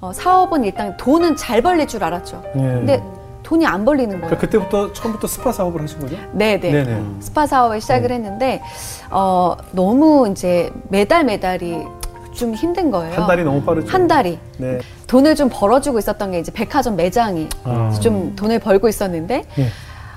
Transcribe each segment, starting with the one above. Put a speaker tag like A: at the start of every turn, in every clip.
A: 어, 사업은 일단 돈은 잘 벌릴 줄 알았죠.
B: 예.
A: 근데 돈이 안 벌리는 거예요.
B: 그러니까 그때부터 처음부터 스파 사업을 하신 거죠?
A: 네네.
B: 네네.
A: 스파 사업을 시작을 했는데 어, 너무 이제 매달 매달이 좀 힘든 거예요.
B: 한 달이 너무 빠르죠.
A: 한 달이
B: 네.
A: 돈을 좀 벌어주고 있었던 게 이제 백화점 매장이
B: 아.
A: 좀 돈을 벌고 있었는데
B: 예.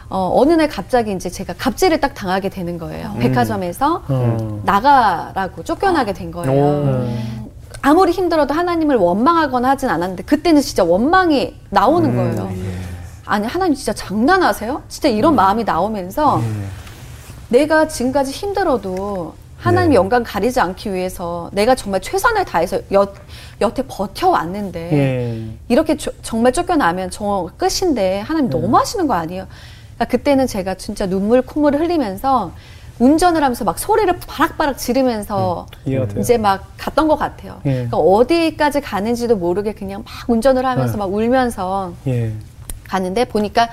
A: 어, 어느 날 갑자기 이제 제가 갑질을 딱 당하게 되는 거예요. 백화점에서
B: 어.
A: 나가라고 쫓겨나게 된 거예요.
B: 음.
A: 아무리 힘들어도 하나님을 원망하거나 하진 않았는데 그때는 진짜 원망이 나오는 거예요. 아니 하나님 진짜 장난하세요? 진짜 이런 마음이 나오면서 내가 지금까지 힘들어도 하나님
B: 네.
A: 영광 가리지 않기 위해서 내가 정말 최선을 다해서 여, 여태 버텨왔는데
B: 예.
A: 이렇게 조- 정말 쫓겨나면 저 끝인데 하나님
B: 네.
A: 너무 하시는 거 아니에요? 그러니까 그때는 제가 진짜 눈물 콧물을 흘리면서 운전을 하면서 막 소리를 바락바락 지르면서
B: 돼요.
A: 이제 막 갔던 것 같아요.
B: 예.
A: 그러니까 어디까지 가는지도 모르게 그냥 막 운전을 하면서
B: 네.
A: 막 울면서
B: 예.
A: 가는데 보니까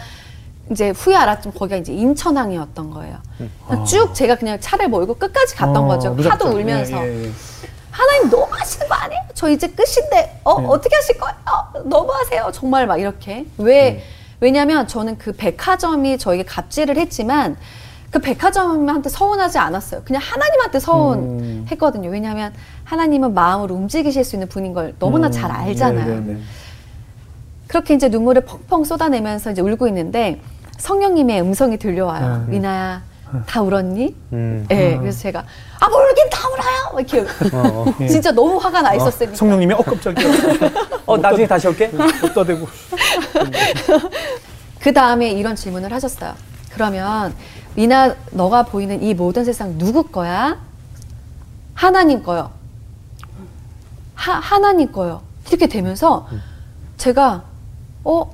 A: 이제 후에 알았지만 거기가 이제 인천항이었던 거예요. 그러니까 쭉 제가 그냥 차를 몰고 끝까지 갔던
B: 어,
A: 거죠.
B: 무작정.
A: 하도 울면서.
B: 예, 예.
A: 하나님 너무 하시는 거 아니에요? 저 이제 끝인데 어
B: 네.
A: 어떻게 하실 거예요? 너무 하세요. 정말 막 이렇게 왜
B: 네.
A: 왜냐하면 저는 그 백화점이 저에게 갑질을 했지만 그 백화점한테 서운하지 않았어요. 그냥 하나님한테 서운했거든요. 왜냐하면 하나님은 마음으로 움직이실 수 있는 분인 걸 너무나
B: 음,
A: 잘 알잖아요.
B: 네, 네, 네.
A: 그렇게 이제 눈물을 펑펑 쏟아내면서 이제 울고 있는데 성령님의 음성이 들려와요.
B: 아, 네.
A: 미나야 다 울었니?
C: 음.
A: 예, 그래서 제가 아 모르긴 다 울어요. 막 이렇게
C: 어, 어.
B: 예.
A: 진짜 너무 화가 나 있었으니까.
B: 성령님이 어 깜짝이야.
C: 어, 나중에 다시 올게.
B: 어디다 대고.
A: 그 다음에 이런 질문을 하셨어요. 그러면 미나 너가 보이는 이 모든 세상 누구 거야? 하나님 거요. 하, 하나님 거요. 이렇게 되면서 제가 어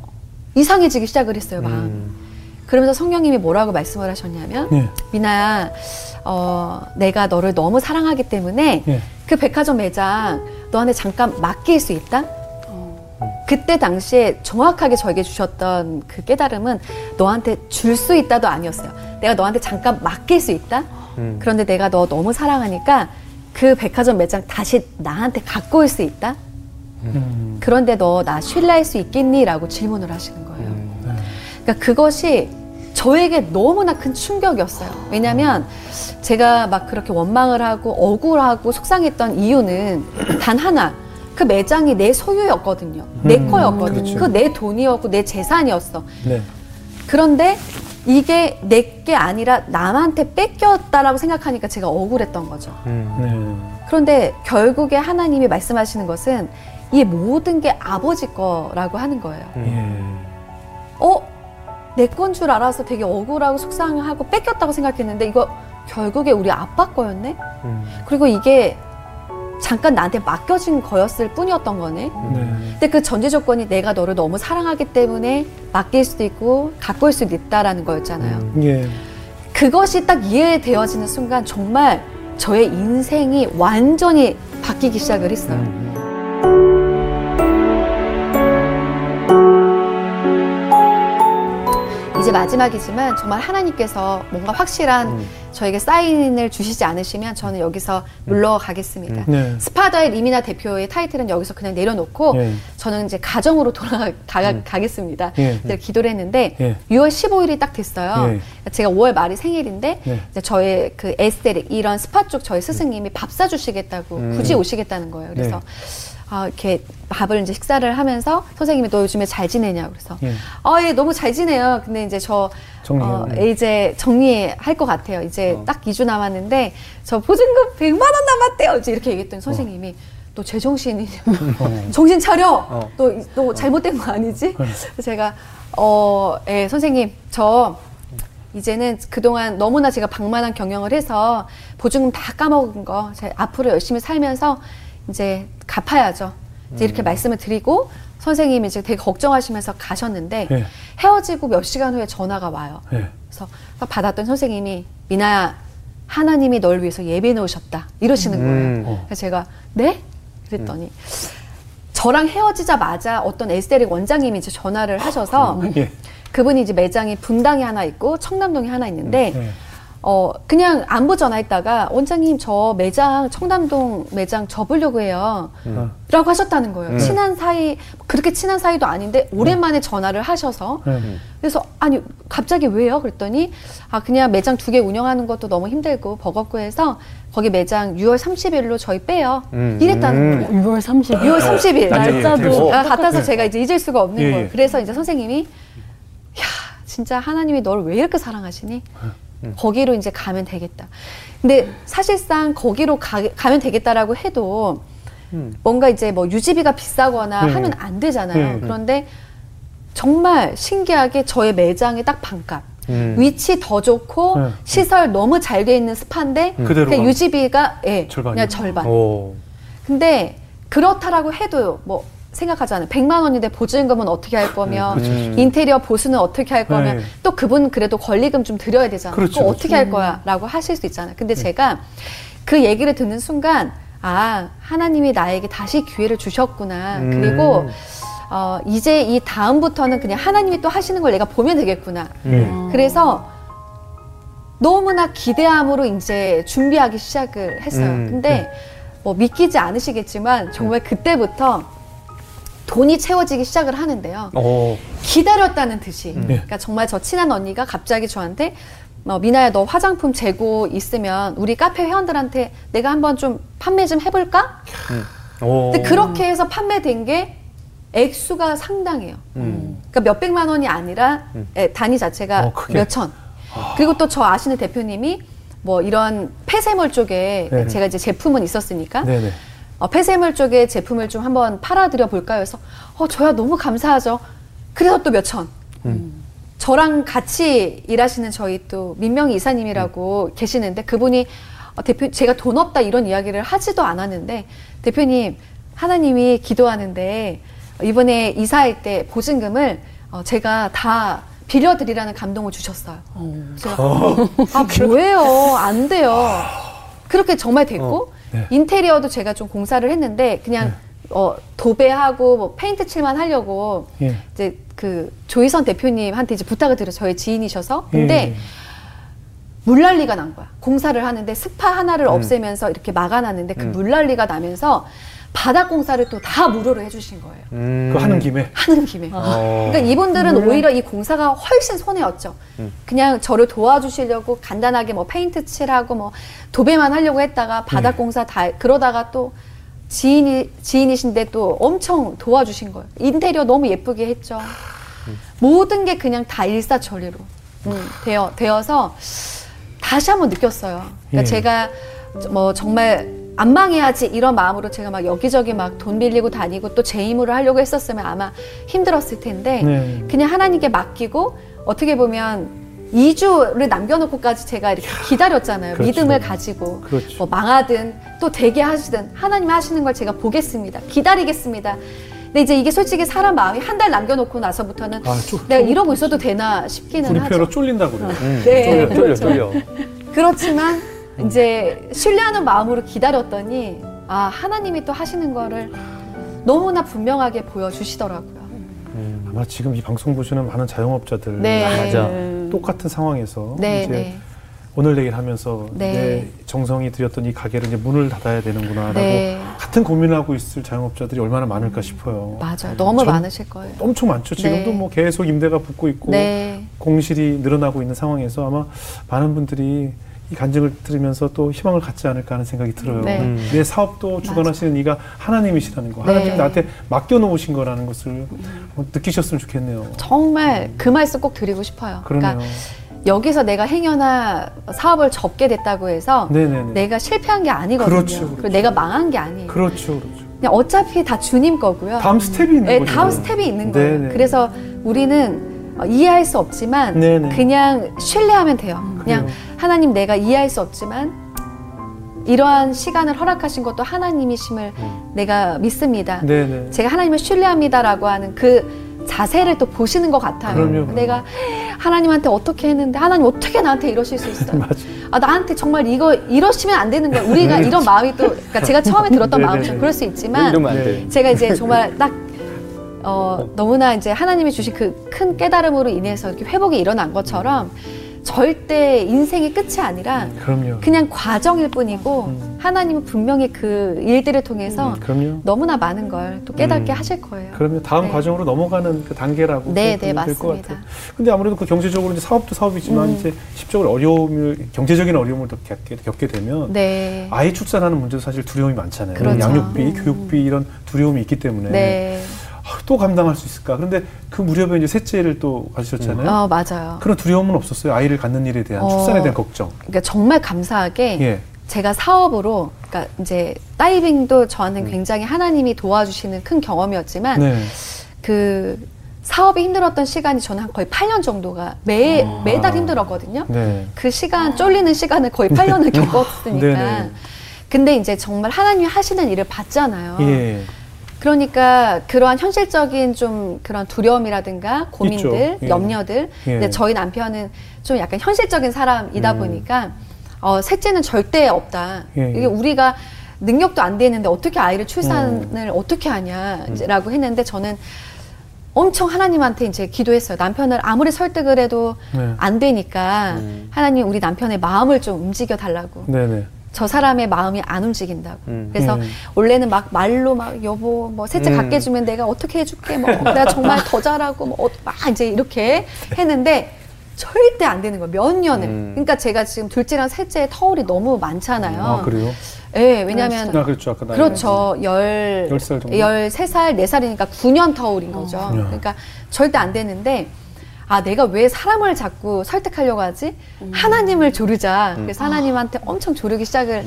A: 이상해지기 시작을 했어요 마음.
C: 음.
A: 그러면서 성령님이 뭐라고 말씀을 하셨냐면
B: 예.
A: 미나야 어, 내가 너를 너무 사랑하기 때문에
B: 예.
A: 그 백화점 매장 너한테 잠깐 맡길 수 있다? 그때 당시에 정확하게 저에게 주셨던 그 깨달음은 너한테 줄 수 있다도 아니었어요. 내가 너한테 잠깐 맡길 수 있다?
C: 음.
A: 그런데 내가 너 너무 사랑하니까 그 백화점 매장 다시 나한테 갖고 올 수 있다?
B: 음.
A: 그런데 너 나 신뢰할 수 있겠니? 라고 질문을 하시는 거예요.
C: 음.
A: 그러니까 그것이 저에게 너무나 큰 충격이었어요. 왜냐하면 제가 막 그렇게 원망을 하고 억울하고 속상했던 이유는 단 하나. 그 매장이 내 소유였거든요. 내
B: 음,
A: 거였거든요.
B: 그렇죠.
A: 그내 돈이었고 내 재산이었어.
B: 네.
A: 그런데 이게 내 게 아니라 남한테 뺏겼다라고 생각하니까 제가 억울했던 거죠.
C: 음.
B: 네.
A: 그런데 결국에 하나님이 말씀하시는 것은 이 모든 게 아버지 거라고 하는 거예요.
B: 예.
A: 어? 내 건 줄 알아서 되게 억울하고 속상하고 뺏겼다고 생각했는데 이거 결국에 우리 아빠 거였네?
C: 음.
A: 그리고 이게 잠깐 나한테 맡겨진 거였을 뿐이었던 거네?
B: 네.
A: 근데 그 전제 조건이 내가 너를 너무 사랑하기 때문에 맡길 수도 있고 갖고 올 수도 있다라는 거였잖아요.
B: 예.
A: 그것이 딱 이해되어지는 순간 정말 저의 인생이 완전히 바뀌기 시작을 했어요. 이제 마지막이지만 정말 하나님께서 뭔가 확실한
C: 음.
A: 저에게 사인을 주시지 않으시면 저는 여기서 물러가겠습니다.
B: 네.
A: 스파더의 이미나 대표의 타이틀은 여기서 그냥 내려놓고
B: 예.
A: 저는 이제 가정으로 돌아가겠습니다.
B: 예.
A: 이제 기도를 했는데
B: 예.
A: 6월 15일이 딱 됐어요.
B: 예.
A: 제가 5월 말이 생일인데
B: 예.
A: 이제 저의 그 에스테틱 이런 스파 쪽 저희 스승님이 밥 사주시겠다고
C: 음.
A: 굳이 오시겠다는 거예요. 그래서
B: 네.
A: 아, 이렇게 밥을 이제 식사를 하면서 선생님이 너 요즘에 잘 지내냐 그래서
B: 예.
A: 아, 예, 너무 잘 지내요. 근데 이제 저
B: 정리해요.
A: 어,
B: 네.
A: 이제 정리할 것 같아요. 이제
C: 어.
A: 딱 2주 남았는데 저 보증금 100만 원 남았대요. 이제 이렇게 얘기했더니 선생님이 너 제정신이
B: 어.
A: 정신 차려.
C: 어.
A: 너, 너 잘못된 거 아니지?
B: 네.
A: 그래서 제가 어, 예, 선생님 저 이제는 그동안 너무나 제가 방만한 경영을 해서 보증금 다 까먹은 거 제가 앞으로 열심히 살면서 이제 갚아야죠. 이제 이렇게 말씀을 드리고 선생님이 이제 되게 걱정하시면서 가셨는데
B: 예.
A: 헤어지고 몇 시간 후에 전화가 와요.
B: 예.
A: 그래서 딱 받았던 선생님이 미나야 하나님이 널 위해서 예배 놓으셨다 이러시는 거예요.
C: 음.
B: 어.
A: 그래서 제가 네? 그랬더니 저랑 헤어지자마자 어떤 에스테릭 원장님이 이제 전화를 하셔서
B: 예.
A: 그분이 이제 매장이 분당에 하나 있고 청남동에 하나 있는데
B: 네.
A: 어, 그냥 안부 전화했다가 원장님 저 매장 청담동 매장 접으려고 해요.
B: 어.
A: 라고 하셨다는 거예요.
C: 음.
A: 친한 사이 그렇게 친한 사이도 아닌데 오랜만에 전화를 하셔서
B: 네.
A: 그래서 아니 갑자기 왜요? 그랬더니 아 그냥 매장 두 개 운영하는 것도 너무 힘들고 버겁고 해서 거기 매장 6월 30일로 저희 빼요.
C: 음.
A: 이랬다는
C: 음.
A: 거예요.
D: 6월 30일.
A: 6월 30일
D: 날짜도
A: 아, 같아서 제가 이제 잊을 수가 없는
B: 예,
A: 거예요.
B: 예.
A: 그래서 이제 선생님이 야 진짜 하나님이 너를 왜 이렇게 사랑하시니? 거기로 이제 가면 되겠다. 근데 사실상 거기로 가, 가면 되겠다라고 해도
C: 음.
A: 뭔가 이제 뭐 유지비가 비싸거나
B: 네.
A: 하면 안 되잖아요.
B: 네.
A: 그런데 정말 신기하게 저의 매장의 딱 반값.
C: 음.
A: 위치 더 좋고
B: 네.
A: 시설 너무 잘 돼 있는 스파인데
B: 그대로
A: 그냥
B: 가.
A: 유지비가 예,
B: 절반이요?
A: 그냥 절반.
C: 오.
A: 근데 그렇다라고 해도 뭐 생각하잖아요. 100만 원인데 보증금은 어떻게 할 거며
B: 그렇죠.
C: 음.
A: 인테리어 보수는 어떻게 할 거며
B: 네.
A: 또 그분 그래도 권리금 좀 드려야 되잖아요.
B: 그렇죠,
A: 그거
B: 그렇죠.
A: 어떻게 할 거야라고 하실 수 있잖아요. 근데 제가 그 얘기를 듣는 순간 아 하나님이 나에게 다시 기회를 주셨구나.
C: 음.
A: 그리고 어, 이제 이 다음부터는 그냥 하나님이 또 하시는 걸 내가 보면 되겠구나.
C: 음.
A: 그래서 너무나 기대함으로 이제 준비하기 시작을 했어요.
C: 음,
A: 근데 뭐 믿기지 않으시겠지만 정말 그때부터 돈이 채워지기 시작을 하는데요.
C: 오.
A: 기다렸다는 듯이.
C: 음.
A: 그러니까 정말 저 친한 언니가 갑자기 저한테 어, 미나야 너 화장품 재고 있으면 우리 카페 회원들한테 내가 한번 좀 판매 좀 해볼까?
C: 오.
A: 근데 그렇게 해서 판매된 게 액수가 상당해요.
C: 음.
A: 그러니까 몇 백만 원이 아니라
C: 음.
A: 에, 단위 자체가
B: 어, 크게.
A: 몇 천. 그리고 또 저 아시는 대표님이 뭐 이런 폐쇄물 쪽에
B: 네.
A: 제가 이제 제품은 있었으니까
B: 네네.
A: 어, 폐쇄물 쪽에 제품을 좀 한번 팔아드려 볼까요? 해서 어 저야 너무 감사하죠. 그래서 또 몇 천.
C: 음.
A: 저랑 같이 일하시는 저희 또 민명희 이사님이라고 계시는데 그분이 어, 대표 제가 돈 없다 이런 이야기를 하지도 않았는데 대표님 하나님이 기도하는데 이번에 이사할 때 보증금을 어, 제가 다 빌려드리라는 감동을 주셨어요. 제가 아 뭐예요? 안 돼요. 그렇게 정말 됐고
B: 네.
A: 인테리어도 제가 좀 공사를 했는데 그냥 어, 도배하고 뭐 페인트 칠만 하려고
B: 예.
A: 이제 그 조희선 대표님한테 이제 부탁을 드려 요 저희 지인이셔서 근데
B: 예.
A: 물난리가 난 거야. 공사를 하는데 스파 하나를 없애면서 이렇게 막아놨는데 그
C: 음.
A: 물난리가 나면서 바닥 공사를 또 다 무료로 해주신 거예요.
C: 음.
B: 그 하는 김에
A: 하는 김에.
C: 어.
A: 그러니까 이분들은 오히려 이 공사가 훨씬 손해였죠.
C: 음.
A: 그냥 저를 도와주시려고 간단하게 뭐 페인트 칠하고 뭐 도배만 하려고 했다가 바닥
B: 네.
A: 공사 다 그러다가 또 지인이 지인이신데 또 엄청 도와주신 거예요. 인테리어 너무 예쁘게 했죠. 모든 게 그냥 다 일사천리로 음, 되어 되어서 다시 한번 느꼈어요. 그러니까
B: 예.
A: 제가 뭐 정말 안 망해야지 이런 마음으로 제가 막 여기저기 막 돈 빌리고 다니고 또 제 힘으로 하려고 했었으면 아마 힘들었을 텐데
B: 네.
A: 그냥 하나님께 맡기고 어떻게 보면 2주를 남겨놓고까지 제가 이렇게 기다렸잖아요.
B: 그렇죠.
A: 믿음을 가지고
B: 그렇죠.
A: 뭐 망하든 또 되게 하시든 하나님 하시는 걸 제가 보겠습니다. 기다리겠습니다. 근데 이제 이게 솔직히 사람 마음이 한 달 남겨놓고 나서부터는
B: 아, 쫄-
A: 내가 이러고 있어도 되나 싶기는
B: 우리
A: 하죠.
B: 표현으로 쫄린다고 그래요.
C: 음.
A: 네,
C: 쫄려, 쫄려,
A: 그렇죠.
C: 쫄려.
A: 그렇지만 이제 신뢰하는 마음으로 기다렸더니 아 하나님이 또 하시는 거를 너무나 분명하게 보여주시더라고요.
C: 음.
B: 아마 지금 이 방송 보시는 많은 자영업자들
A: 네.
C: 맞아.
B: 똑같은 상황에서
A: 네,
B: 이제
A: 네,
B: 오늘 내일 하면서
A: 네.
B: 내 정성이 들였던 이 가게를 이제 문을 닫아야 되는구나라고
A: 네.
B: 같은 고민을 하고 있을 자영업자들이 얼마나 많을까 싶어요.
A: 맞아요. 너무
B: 전-
A: 많으실 거예요.
B: 엄청 많죠. 지금도
A: 네.
B: 뭐 계속 임대가 붙고 있고
A: 네,
B: 공실이 늘어나고 있는 상황에서 아마 많은 분들이 이 간증을 들으면서 또 희망을 갖지 않을까 하는 생각이 들어요.
A: 네.
C: 음.
B: 내 사업도 주관하시는 이가 하나님이시라는 거.
A: 네.
B: 하나님 나한테 맡겨놓으신 거라는 것을 한번 느끼셨으면 좋겠네요.
A: 정말 그 말씀 꼭 드리고 싶어요.
B: 그러네요.
A: 그러니까 여기서 내가 행여나 사업을 접게 됐다고 해서
B: 네네네.
A: 내가 실패한 게 아니거든요.
B: 그렇죠,
A: 그리고
B: 그렇죠.
A: 내가 망한 게 아니에요.
B: 그렇죠, 그렇죠.
A: 그냥 어차피 다 주님 거고요.
B: 다음 스텝이 있는
A: 네,
B: 거죠.
A: 다음 스텝이 있는 거예요.
B: 네네.
A: 그래서 우리는 어, 이해할 수 없지만
B: 네네.
A: 그냥 신뢰하면 돼요. 그냥
B: 그래요.
A: 하나님 내가 이해할 수 없지만 이러한 시간을 허락하신 것도 하나님이심을 내가 믿습니다.
B: 네네.
A: 제가 하나님을 신뢰합니다라고 하는 그 자세를 또 보시는 것 같아요.
B: 그럼요.
A: 내가 하나님한테 어떻게 했는데 하나님 어떻게 나한테 이러실 수 있어요?
B: 맞아.
A: 아 나한테 정말 이거 이러시면 안 되는 거야. 우리가
B: 네.
A: 이런 마음이 또 그러니까 제가 처음에 들었던. 마음이 좀 그럴 수 있지만
B: 네.
C: 돼.
A: 제가 이제 정말 딱 어, 너무나 이제 하나님이 주신 그 큰 깨달음으로 인해서 이렇게 회복이 일어난 것처럼 절대 인생의 끝이 아니라
B: 그럼요.
A: 그냥 과정일 뿐이고
B: 음.
A: 하나님은 분명히 그 일들을 통해서
B: 음, 그럼요.
A: 너무나 많은 걸 또 깨닫게
B: 음.
A: 하실 거예요.
B: 그러면 다음
A: 네.
B: 과정으로 넘어가는 그 단계라고
A: 네, 네,
B: 될것. 같아요. 근데 아무래도 그 경제적으로 이제 사업도 사업이지만
A: 음.
B: 이제 십적으로 어려움을 경제적인 어려움을 더 겪게, 겪게 되면
A: 네.
B: 아이 출산하는 문제도 사실 두려움이 많잖아요.
A: 그렇죠.
B: 양육비,
A: 음.
B: 교육비 이런 두려움이 있기 때문에
A: 네.
B: 아, 또 감당할 수 있을까? 그런데 그 무렵에 이제 셋째를 또 가지셨잖아요.
A: 어, 맞아요.
B: 그런 두려움은 없었어요. 아이를 갖는 일에 대한
A: 어.
B: 출산에 대한 걱정.
A: 그러니까 정말 감사하게
B: 예.
A: 제가 사업으로 그러니까 이제 다이빙도 저한테
B: 음.
A: 굉장히 하나님이 도와주시는 큰 경험이었지만
B: 네.
A: 그 사업이 힘들었던 시간이 저는 한 거의 8년 정도가 매
B: 아.
A: 매달 힘들었거든요.
B: 네.
A: 그 시간 쫄리는 시간을 거의 8년을 겪었으니까.
B: 네네.
A: 근데 이제 정말 하나님이 하시는 일을 봤잖아요.
B: 예.
A: 그러니까 그러한 현실적인 좀 그런 두려움이라든가 고민들.
B: 예.
A: 염려들.
B: 예.
A: 근데 저희 남편은 좀 약간 현실적인 사람이다
B: 음.
A: 보니까 어, 셋째는 절대 없다.
B: 예,
A: 이게
B: 예.
A: 우리가 능력도 안 되는데 어떻게 아이를 출산을 어떻게 하냐라고 했는데 저는 엄청 하나님한테 이제 기도했어요. 남편을 아무리 설득을 해도
B: 네.
A: 안 되니까
C: 음.
A: 하나님 우리 남편의 마음을 좀 움직여 달라고.
B: 네네.
A: 저 사람의 마음이 안 움직인다고.
C: 음.
A: 그래서
B: 네.
A: 원래는 막 말로 막 여보 뭐 셋째
C: 음.
A: 갖게 해주면 내가 어떻게 해줄게 뭐 내가 정말 더 잘하고 뭐 막 이제 이렇게 했는데 절대 안 되는 거예요. 몇 년을.
C: 음.
A: 그러니까 제가 지금 둘째랑 셋째 터울이 너무 많잖아요.
B: 아, 그래요?
A: 예, 왜냐면
B: 아, 그렇죠. 아까.
A: 그렇죠. 열,
B: 열살 정도?
A: 열세 살, 네 살이니까 9년 터울인 거죠.
B: 야.
A: 그러니까 절대 안 되는데, 아, 내가 왜 사람을 자꾸 설득하려고 하지? 하나님을 조르자. 그래서 하나님한테 엄청 조르기 시작을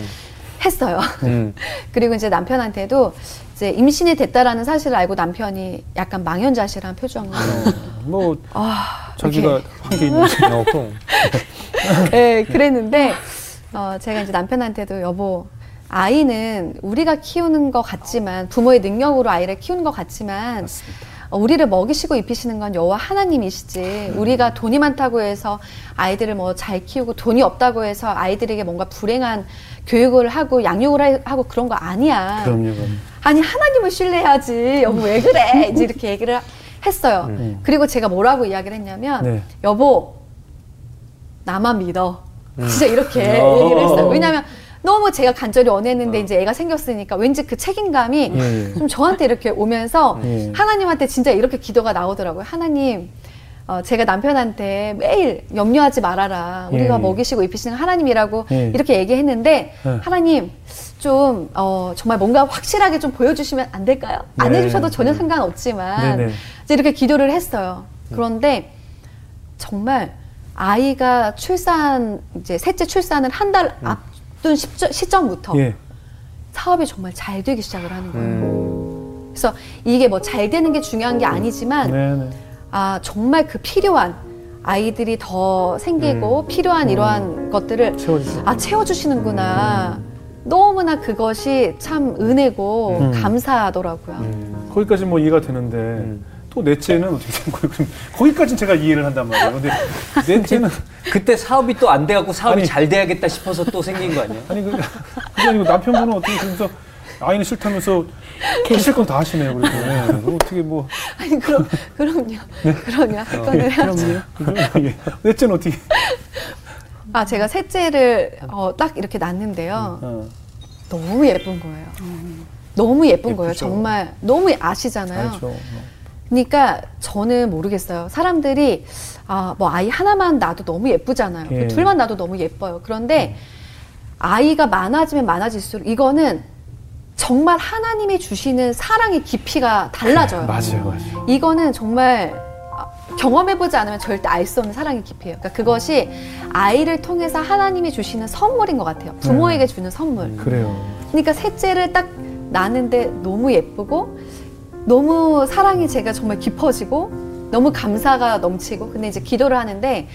A: 했어요.
C: 음.
A: 그리고 이제 남편한테도 이제 임신이 됐다라는 사실을 알고 남편이 약간 망연자실한 표정을.
B: 뭐
A: 아,
B: 자기가 한 게 있는지.
C: 어, 그럼.
A: 네, 그랬는데 어, 제가 이제 남편한테도 여보 아이는 우리가 키우는 것 같지만 부모의 능력으로 아이를 키우는 것 같지만 어, 우리를 먹이시고 입히시는 건 여호와 하나님이시지 우리가 돈이 많다고 해서 아이들을 뭐 잘 키우고 돈이 없다고 해서 아이들에게 뭔가 불행한 교육을 하고 양육을 하- 하고 그런 거 아니야.
B: 그럼요, 그럼.
A: 아니 하나님을 신뢰해야지 여보 왜 그래 이제 이렇게 얘기를 했어요.
B: 음.
A: 그리고 제가 뭐라고 이야기를 했냐면
B: 네.
A: 여보 나만 믿어. 진짜 이렇게
B: 어.
A: 얘기를 했어요. 왜냐하면 너무 제가 간절히 원했는데 이제 애가 생겼으니까 왠지 그 책임감이
B: 예, 예.
A: 좀 저한테 이렇게 오면서
B: 예.
A: 하나님한테 진짜 이렇게 기도가 나오더라고요. 하나님, 어, 제가 남편한테 매일 염려하지 말아라. 우리가
B: 예.
A: 먹이시고 입히시는 하나님이라고
B: 예.
A: 이렇게 얘기했는데
B: 예.
A: 하나님 좀 어, 정말 뭔가 확실하게 좀 보여주시면 안 될까요? 안
B: 네.
A: 해주셔도 전혀 상관없지만
B: 네네.
A: 이제 이렇게 기도를 했어요. 그런데 정말 아이가 출산 이제 셋째 출산을 한 달 앞 둔 시점, 시점 부터
B: 예.
A: 사업이 정말 잘 되기 시작을 하는 거예요.
C: 음.
A: 그래서 이게 뭐 잘 되는 게 중요한 게 아니지만
B: 네네.
A: 아 정말 그 필요한 아이들이 더 생기고 필요한 이러한 것들을
B: 채워주세요.
A: 아 채워주시는구나. 너무나 그것이 참 은혜고
B: 음.
A: 감사하더라고요.
C: 음.
B: 거기까지 뭐 이해가 되는데
C: 음.
B: 또 넷째는 어떻게 된 거예요? 그럼 거기까지는 제가 이해를 한단 말이에요. 근데 넷째는
C: 그때 사업이 또 안 돼갖고 사업이
B: 아니.
C: 잘 돼야겠다 싶어서 또 생긴 거 아니야?
B: 아니 그 그게 아니고 남편분은 어떻게 그러면서 아이는 싫다면서 하실 건 다 하시네요. 그래서 네. 그럼 어떻게 뭐
A: 아니 그럼 그럼요. 그럼요. 할 거는 해야죠.
B: 예. 넷째는 어떻게?
A: 아 제가 셋째를 어, 딱 이렇게 낳는데요.
B: 어,
A: 너무 예쁜 거예요. 너무 예쁜 거예요.
B: 예쁘죠.
A: 정말 너무 아시잖아요.
B: 알죠.
A: 그러니까 저는 모르겠어요. 사람들이 아, 뭐 아이 하나만 낳아도 너무 예쁘잖아요.
B: 예.
A: 둘만 낳아도 너무 예뻐요. 그런데 아이가 많아지면 많아질수록 이거는 정말 하나님이 주시는 사랑의 깊이가 달라져요.
B: 맞아요, 맞아요.
A: 이거는 정말 아, 경험해보지 않으면 절대 알 수 없는 사랑의 깊이에요. 그러니까 그것이 아이를 통해서 하나님이 주시는 선물인 것 같아요. 부모에게 주는 선물.
B: 그래요.
A: 그러니까 셋째를 딱 낳는데 너무 예쁘고 너무 사랑이 제가 정말 깊어지고 너무 감사가 넘치고 근데 이제 기도를 하는데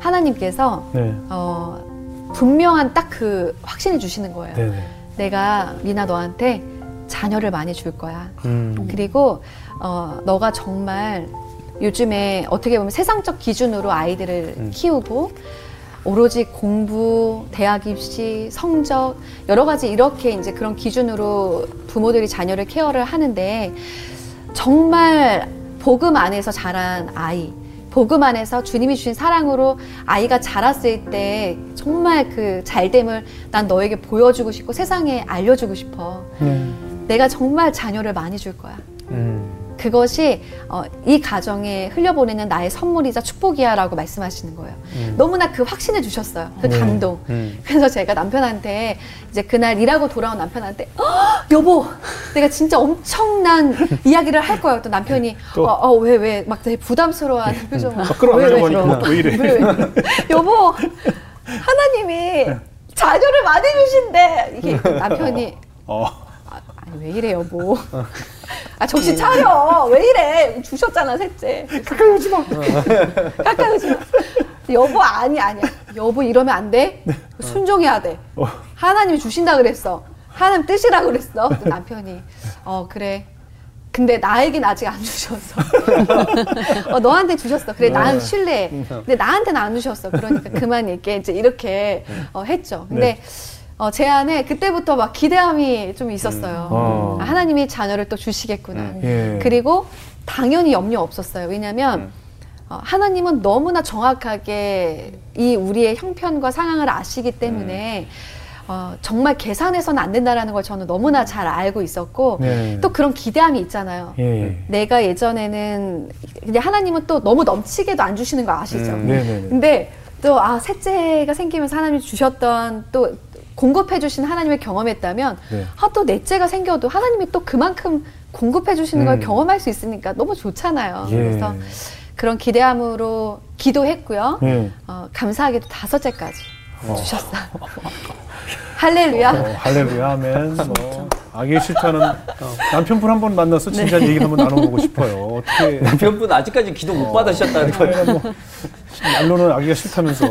A: 하나님께서
B: 네,
A: 어, 분명한 딱 그 확신을 주시는 거예요.
B: 네, 네.
A: 내가 미나 너한테 자녀를 많이 줄 거야.
C: 음.
A: 그리고 어, 너가 정말 요즘에 어떻게 보면 세상적 기준으로 아이들을
C: 음.
A: 키우고 오로지 공부, 대학 입시, 성적 여러 가지 이렇게 이제 그런 기준으로 부모들이 자녀를 케어를 하는데 정말 복음 안에서 자란 아이 복음 안에서 주님이 주신 사랑으로 아이가 자랐을 때 정말 그 잘됨을 난 너에게 보여주고 싶고 세상에 알려주고 싶어.
B: 네.
A: 내가 정말 자녀를 많이 줄 거야.
C: 음.
A: 그것이 어, 이 가정에 흘려보내는 나의 선물이자 축복이야라고 말씀하시는 거예요. 너무나 그 확신을 주셨어요. 그
B: 네.
A: 감동.
C: 음.
A: 그래서 제가 남편한테 이제 그날 일하고 돌아온 남편한테 "헉, 여보 내가 진짜 엄청난 이야기를 할 거야. 또 남편이
B: 또?
A: 어왜 왜막 되게 부담스러워하는 표정을
B: 막 끌어안으려고
A: 왜, 왜,
B: 하니까 왜 이래?
A: 왜, 왜? 여보 하나님이 자녀를 많이 주신대 이게 남편이
B: 어.
A: 왜 이래 여보 아 정신 차려. 왜 이래? 주셨잖아 셋째.
B: 가까이 오지 마.
A: 가까이 오지 마. 여보 아니 아니야. 여보 이러면 안돼? 순종해야 돼.
B: 어.
A: 하나님이 주신다 그랬어. 하나님 뜻이라 그랬어. 또 남편이. 어 그래. 근데 나에겐 아직 안 주셨어. 어, 너한테 주셨어. 그래, 나는 신뢰해. 근데 나한테는 안 주셨어. 그러니까 그만 얘기해. 이제 이렇게 어, 했죠. 근데 어, 제 안에 그때부터 막 기대함이 좀 있었어요.
B: 어.
A: 아, 하나님이 자녀를 또 주시겠구나.
B: 예.
A: 그리고 당연히 염려 없었어요. 왜냐하면 어, 하나님은 너무나 정확하게 이 우리의 형편과 상황을 아시기 때문에 어, 정말 계산해서는 안 된다라는 걸 저는 너무나 잘 알고 있었고
B: 네.
A: 또 그런 기대함이 있잖아요.
B: 예. 예.
A: 내가 예전에는 근데 하나님은 또 너무 넘치게도 안 주시는 거 아시죠?
C: 음.
B: 네네네.
A: 근데 또 아 셋째가 생기면서 하나님이 주셨던 또 공급해 주신 하나님을 경험했다면
B: 네.
A: 아또 넷째가 생겨도 하나님이 또 그만큼 공급해 주시는 걸
B: 음.
A: 경험할 수 있으니까 너무 좋잖아요.
B: 예.
A: 그래서 그런 기대함으로 기도했고요.
B: 예.
A: 어, 감사하게도 다섯째까지
B: 어.
A: 주셨어요. 할렐루야.
B: 어, 할렐루야 하면 뭐 아기의 실타는 남편분 한 번 만나서 진지한 얘기를 한번 나눠보고 싶어요. 어떻게
C: 남편분 아직까지 기도 못 받으셨다는 거예요.
B: 아이가 뭐 말로는 아기가 싫다면서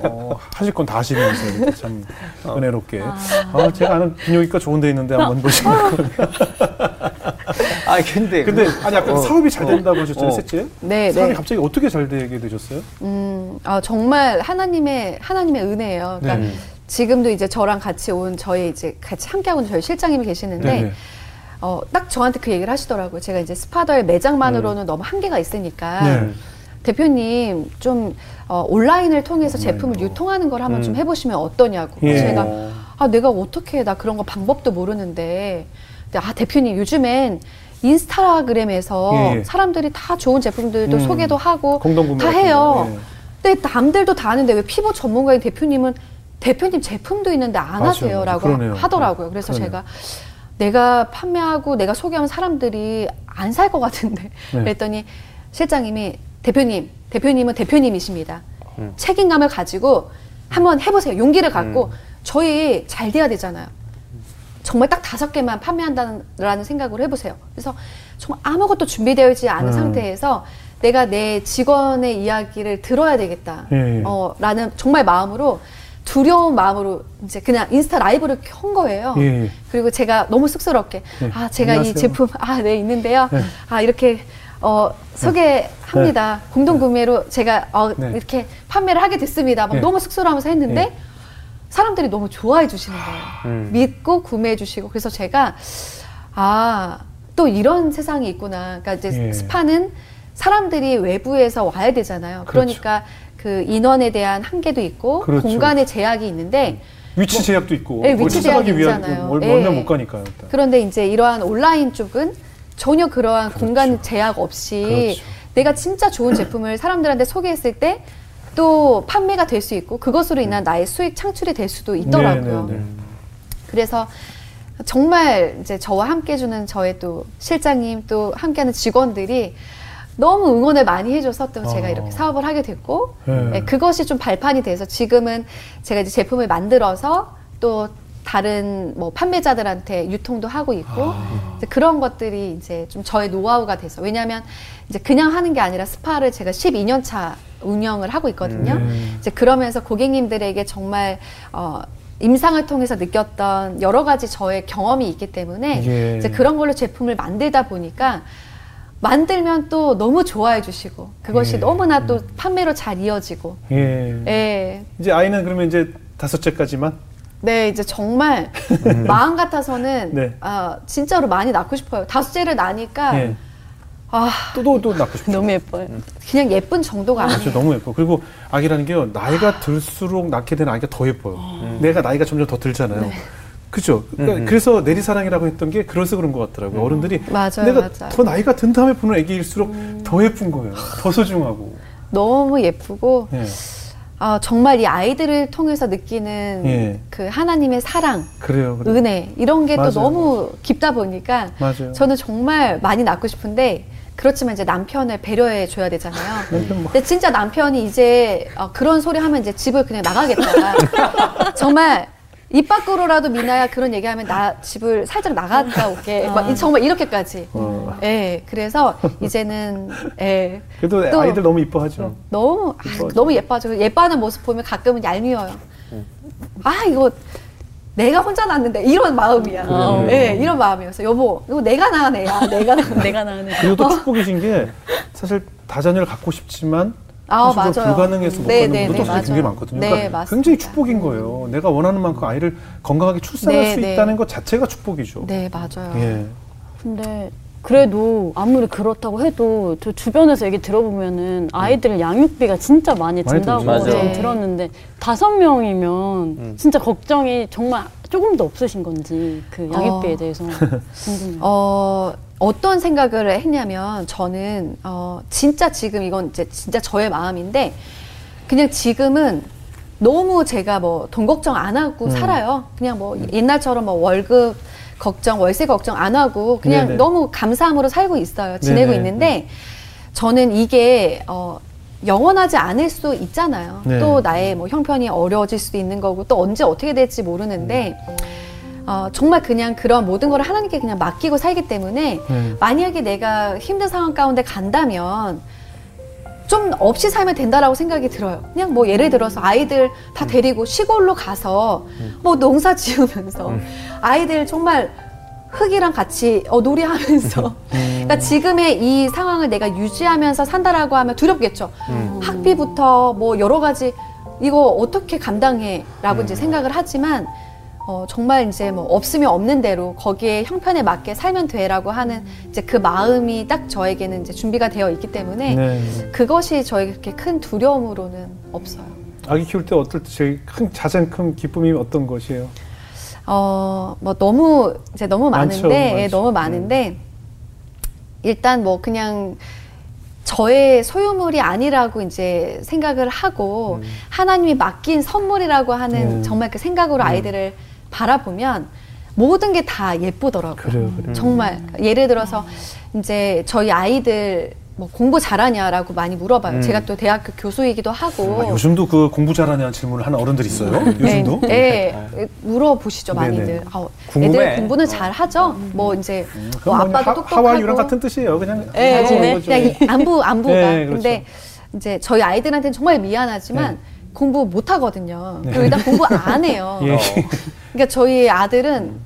B: 어, 하실 건 다 하시면서 참 은혜롭게. 아, 제가 아는 비뇨기과 좋은 데 있는데 한번 보시면.
C: 아 근데
B: 근데 아니 아까
C: 어,
B: 사업이 잘 된다고 하셨잖아요,
C: 어.
B: 셋째.
A: 네,
B: 사업이
A: 네.
B: 갑자기 어떻게 잘 되게 되셨어요?
A: 음, 아, 정말 하나님의 하나님의 은혜예요. 그러니까
B: 네.
A: 지금도 이제 저랑 같이 온 저희 이제 같이 함께하고 있는 저희 실장님이 계시는데
B: 네네.
A: 어, 딱 저한테 그 얘기를 하시더라고요. 제가 이제 스파더의 매장만으로는 너무 한계가 있으니까
B: 네.
A: 대표님 좀 어, 온라인을 통해서
B: 온라인으로.
A: 제품을 유통하는 걸 한번 좀
B: 음.
A: 해보시면 어떠냐고.
B: 예.
A: 제가 아 내가 어떻게 해? 나 그런 거 방법도 모르는데 근데 아 대표님 요즘엔 인스타그램에서
B: 예, 예.
A: 사람들이 다 좋은 제품들도
B: 음.
A: 소개도 하고 다 해요.
B: 거, 예.
A: 근데 남들도 다 하는데 왜 피부 전문가인 대표님은 대표님 제품도 있는데 안
B: 맞아요,
A: 하세요라고.
B: 그러네요.
A: 하더라고요. 그래서
B: 그러네요.
A: 제가 내가 판매하고 내가 소개하면 사람들이 안 살 것 같은데
B: 네.
A: 그랬더니 실장님이 대표님 대표님은 대표님이십니다. 책임감을 가지고 한번 해보세요. 용기를 갖고 저희 잘 돼야 되잖아요. 정말 딱 다섯 개만 판매한다는 생각으로 해보세요. 그래서 정말 아무것도 준비되어 있지 않은
B: 음.
A: 상태에서 내가 내 직원의 이야기를 들어야 되겠다.
B: 예, 예.
A: 어, 라는 정말 마음으로 두려운 마음으로 이제 그냥 인스타 라이브를 켠 거예요.
B: 예, 예.
A: 그리고 제가 너무 쑥스럽게
B: 네.
A: 아 제가 이
B: 안녕하세요.
A: 제품 아네 있는데요.
B: 네.
A: 아 이렇게 어 소개합니다. 공동 구매로 제가 어
B: 네.
A: 이렇게 판매를 하게 됐습니다. 막
B: 네.
A: 너무 쑥스러워하면서 했는데
B: 네.
A: 사람들이 너무 좋아해 주시는 거예요.
C: 음.
A: 믿고 구매해 주시고 그래서 제가 아 또 이런 세상이 있구나. 그러니까 이제
B: 예.
A: 스파는 사람들이 외부에서 와야 되잖아요. 그러니까 그 인원에 대한 한계도 있고
B: 그렇죠.
A: 공간의 제약이 있는데
B: 위치 제약도 있고
A: 예,
B: 거기
A: 위치 제약이 있잖아요.
B: 멀-
A: 예.
B: 멀면 못 가니까요. 일단.
A: 그런데 이제 이러한 온라인 쪽은 전혀 그러한 공간 제약 없이
B: 그렇죠.
A: 내가 진짜 좋은 제품을 사람들한테 소개했을 때 또 판매가 될 수 있고 그것으로 인한 나의 수익 창출이 될 수도 있더라고요.
B: 네, 네, 네.
A: 그래서 정말 이제 저와 함께 해주는 저의 또 실장님 또 함께하는 직원들이 너무 응원을 많이 해줘서 또 제가
B: 어.
A: 이렇게 사업을 하게 됐고
B: 네.
A: 예, 그것이 좀 발판이 돼서 지금은 제가 이제 제품을 만들어서 또 다른 뭐 판매자들한테 유통도 하고 있고
B: 아.
A: 이제 그런 것들이 이제 좀 저의 노하우가 돼서 왜냐하면 이제 그냥 하는 게 아니라 스파를 제가 12년 차 운영을 하고 있거든요.
B: 음.
A: 이제 그러면서 고객님들에게 정말 어, 임상을 통해서 느꼈던 여러 가지 저의 경험이 있기 때문에
B: 예.
A: 이제 그런 걸로 제품을 만들다 보니까 만들면 또 너무 좋아해 주시고 그것이
B: 예.
A: 너무나 또 판매로 잘 이어지고
B: 예.
A: 예.
B: 이제 아이는 그러면 이제 다섯째까지만
A: 네, 이제 정말 마음 같아서는
B: 네.
A: 아, 진짜로 많이 낳고 싶어요. 다섯째를 낳으니까
B: 예.
A: 아,
B: 또또 또 낳고 싶죠.
D: 너무 예뻐요.
A: 그냥 예쁜 정도가 아니에요.
B: 진짜 너무 예뻐. 그리고 아기라는 게요 나이가 들수록 낳게 되는 아기가 더 예뻐요. 내가 나이가 점점 더 들잖아요.
A: 네.
B: 그죠? 그러니까
C: 음.
B: 그래서 내리사랑이라고 했던 게 그래서 그런 것 같더라고요. 어른들이
A: 맞아요,
B: 내가
A: 맞아요.
B: 더 나이가 든 다음에 보는 아기일수록 더 예쁜 거예요. 더 소중하고.
A: 너무 예쁘고
B: 예.
A: 아, 정말 이 아이들을 통해서 느끼는
B: 예.
A: 그 하나님의 사랑,
B: 그래요. 그래요.
A: 은혜 이런 게 또. 너무 깊다 보니까
B: 맞아요.
A: 저는 정말 많이 낳고 싶은데 그렇지만 이제 남편을 배려해 줘야 되잖아요.
B: 뭐-
A: 근데 진짜 남편이 이제 어, 그런 소리 하면 이제 집을 그냥 나가겠다. 정말 입 밖으로라도 미나야 그런 얘기하면 나 집을 살짝 나갔다 올게. 막 이- 정말 이렇게까지.
B: 어.
A: 예, 그래서 이제는 예,
B: 그래도
A: 또-
B: 아이들 너무 이뻐하죠.
A: 너무 아. 너무 예뻐하죠. 예뻐하는 모습 보면 가끔은 얄미워요. 아 이거 내가 혼자 낳는데 이런 마음이야.
D: 어.
A: 예, 이런 마음이었어. 여보, 이거 내가 낳은 애야. 내가 낳은 애.
D: 내가 낳은 애.
B: 그리고 또 축복이신 게 사실 다자녀를 갖고 싶지만
A: 아, 맞아요.
B: 불가능해서 못
A: 네,
B: 갖는
A: 네,
B: 분도
A: 네,
B: 사실 굉장히
A: 맞아요.
B: 많거든요.
A: 네,
B: 그러니까. 굉장히 축복인 거예요. 내가 원하는 만큼 아이를 건강하게 출산할
A: 네,
B: 수
A: 네.
B: 있다는 것 자체가 축복이죠.
A: 네, 맞아요.
B: 예.
D: 근데 그래도 아무리 그렇다고 해도 저 주변에서 얘기 들어보면은 아이들 양육비가 진짜 많이
B: 많이
D: 든다고
A: 네.
D: 들었는데 다섯 명이면 진짜 걱정이 정말 조금도 없으신 건지 그 양육비에
A: 어.
D: 대해서 궁금해요.
A: 어, 어떤 생각을 했냐면 저는 어, 진짜 지금 이건 이제 진짜 저의 마음인데 그냥 지금은 너무 제가 뭐 돈 걱정 안 하고
B: 음.
A: 살아요. 그냥 뭐 옛날처럼 뭐 월급 걱정, 월세 걱정 안 하고 그냥
B: 네네.
A: 너무 감사함으로 살고 있어요. 지내고
B: 네네.
A: 있는데 저는 이게 어, 영원하지 않을 수 있잖아요.
B: 네.
A: 또 나의 뭐 형편이 어려워질 수도 있는 거고 또 언제 어떻게 될지 모르는데 어, 정말 그냥 그런 모든 걸 하나님께 그냥 맡기고 살기 때문에
B: 네.
A: 만약에 내가 힘든 상황 가운데 간다면 좀 없이 살면 된다라고 생각이 들어요. 그냥 뭐 예를 들어서 아이들 다 데리고 시골로 가서 뭐 농사 지으면서 아이들 정말 흙이랑 같이 어, 놀이하면서 그러니까 지금의 이 상황을 내가 유지하면서 산다라고 하면 두렵겠죠. 학비부터 뭐 여러 가지 이거 어떻게 감당해라고 이제 생각을 하지만 어, 정말 이제 뭐 없으면 없는 대로 거기에 형편에 맞게 살면 돼라고 하는 이제 그 마음이 딱 저에게는 이제 준비가 되어 있기 때문에
B: 네.
A: 그것이 저에게 그렇게 큰 두려움으로는 없어요.
B: 아기 키울 때 어떨 때 제일 큰 가장 큰 기쁨이 어떤 것이에요?
A: 어, 뭐 너무 이제 너무
B: 많죠,
A: 많은데 예,
B: 많죠.
A: 너무 많은데 일단 뭐 그냥 저의 소유물이 아니라고 이제 생각을 하고 하나님이 맡긴 선물이라고 하는
B: 음.
A: 정말 그 생각으로 아이들을 바라보면 모든 게 다 예쁘더라고요.
B: 그래요, 그래요.
A: 정말 예를 들어서 이제 저희 아이들 뭐 공부 잘하냐라고 많이 물어봐요.
C: 음.
A: 제가 또 대학교 교수이기도 하고
B: 아, 요즘도 그 공부 잘하냐는 질문을 하는 어른들 있어요. 요즘도?
A: 네, 네. 물어보시죠
B: 네네.
A: 많이들. 아,
C: 궁금해.
A: 애들 공부는 잘 하죠. 뭐 이제 뭐
B: 그건 뭐
A: 아빠도
B: 하,
A: 똑똑하고.
B: 하와이유랑 같은 뜻이에요. 그냥
A: 예,
B: 하고
A: 네.
B: 거죠.
A: 그냥 이 안부 안부가.
B: 네, 그렇죠.
A: 근데 이제 저희 아이들한테는 정말 미안하지만
B: 네.
A: 공부 못 하거든요. 그리고 일단 공부 안 해요.
B: 예.
A: 그러니까 저희 아들은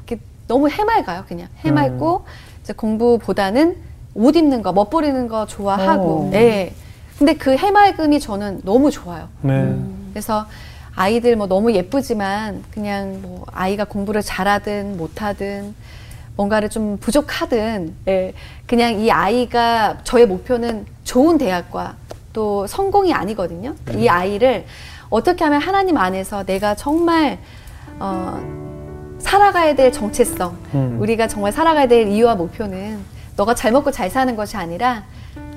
A: 너무 해맑아요, 그냥 해맑고
B: 음.
A: 이제 공부보다는 옷 입는 거, 멋부리는 거 좋아하고.
B: 어.
A: 네. 근데 그 해맑음이 저는 너무 좋아요.
B: 네.
A: 그래서 아이들 뭐 너무 예쁘지만 그냥 뭐 아이가 공부를 잘하든 못하든 뭔가를 좀 부족하든 예, 그냥 이 아이가 저의 목표는 좋은 대학과 또 성공이 아니거든요. 이 아이를 어떻게 하면 하나님 안에서 내가 정말 어, 살아가야 될 정체성,
B: 음.
A: 우리가 정말 살아가야 될 이유와 목표는 너가 잘 먹고 잘 사는 것이 아니라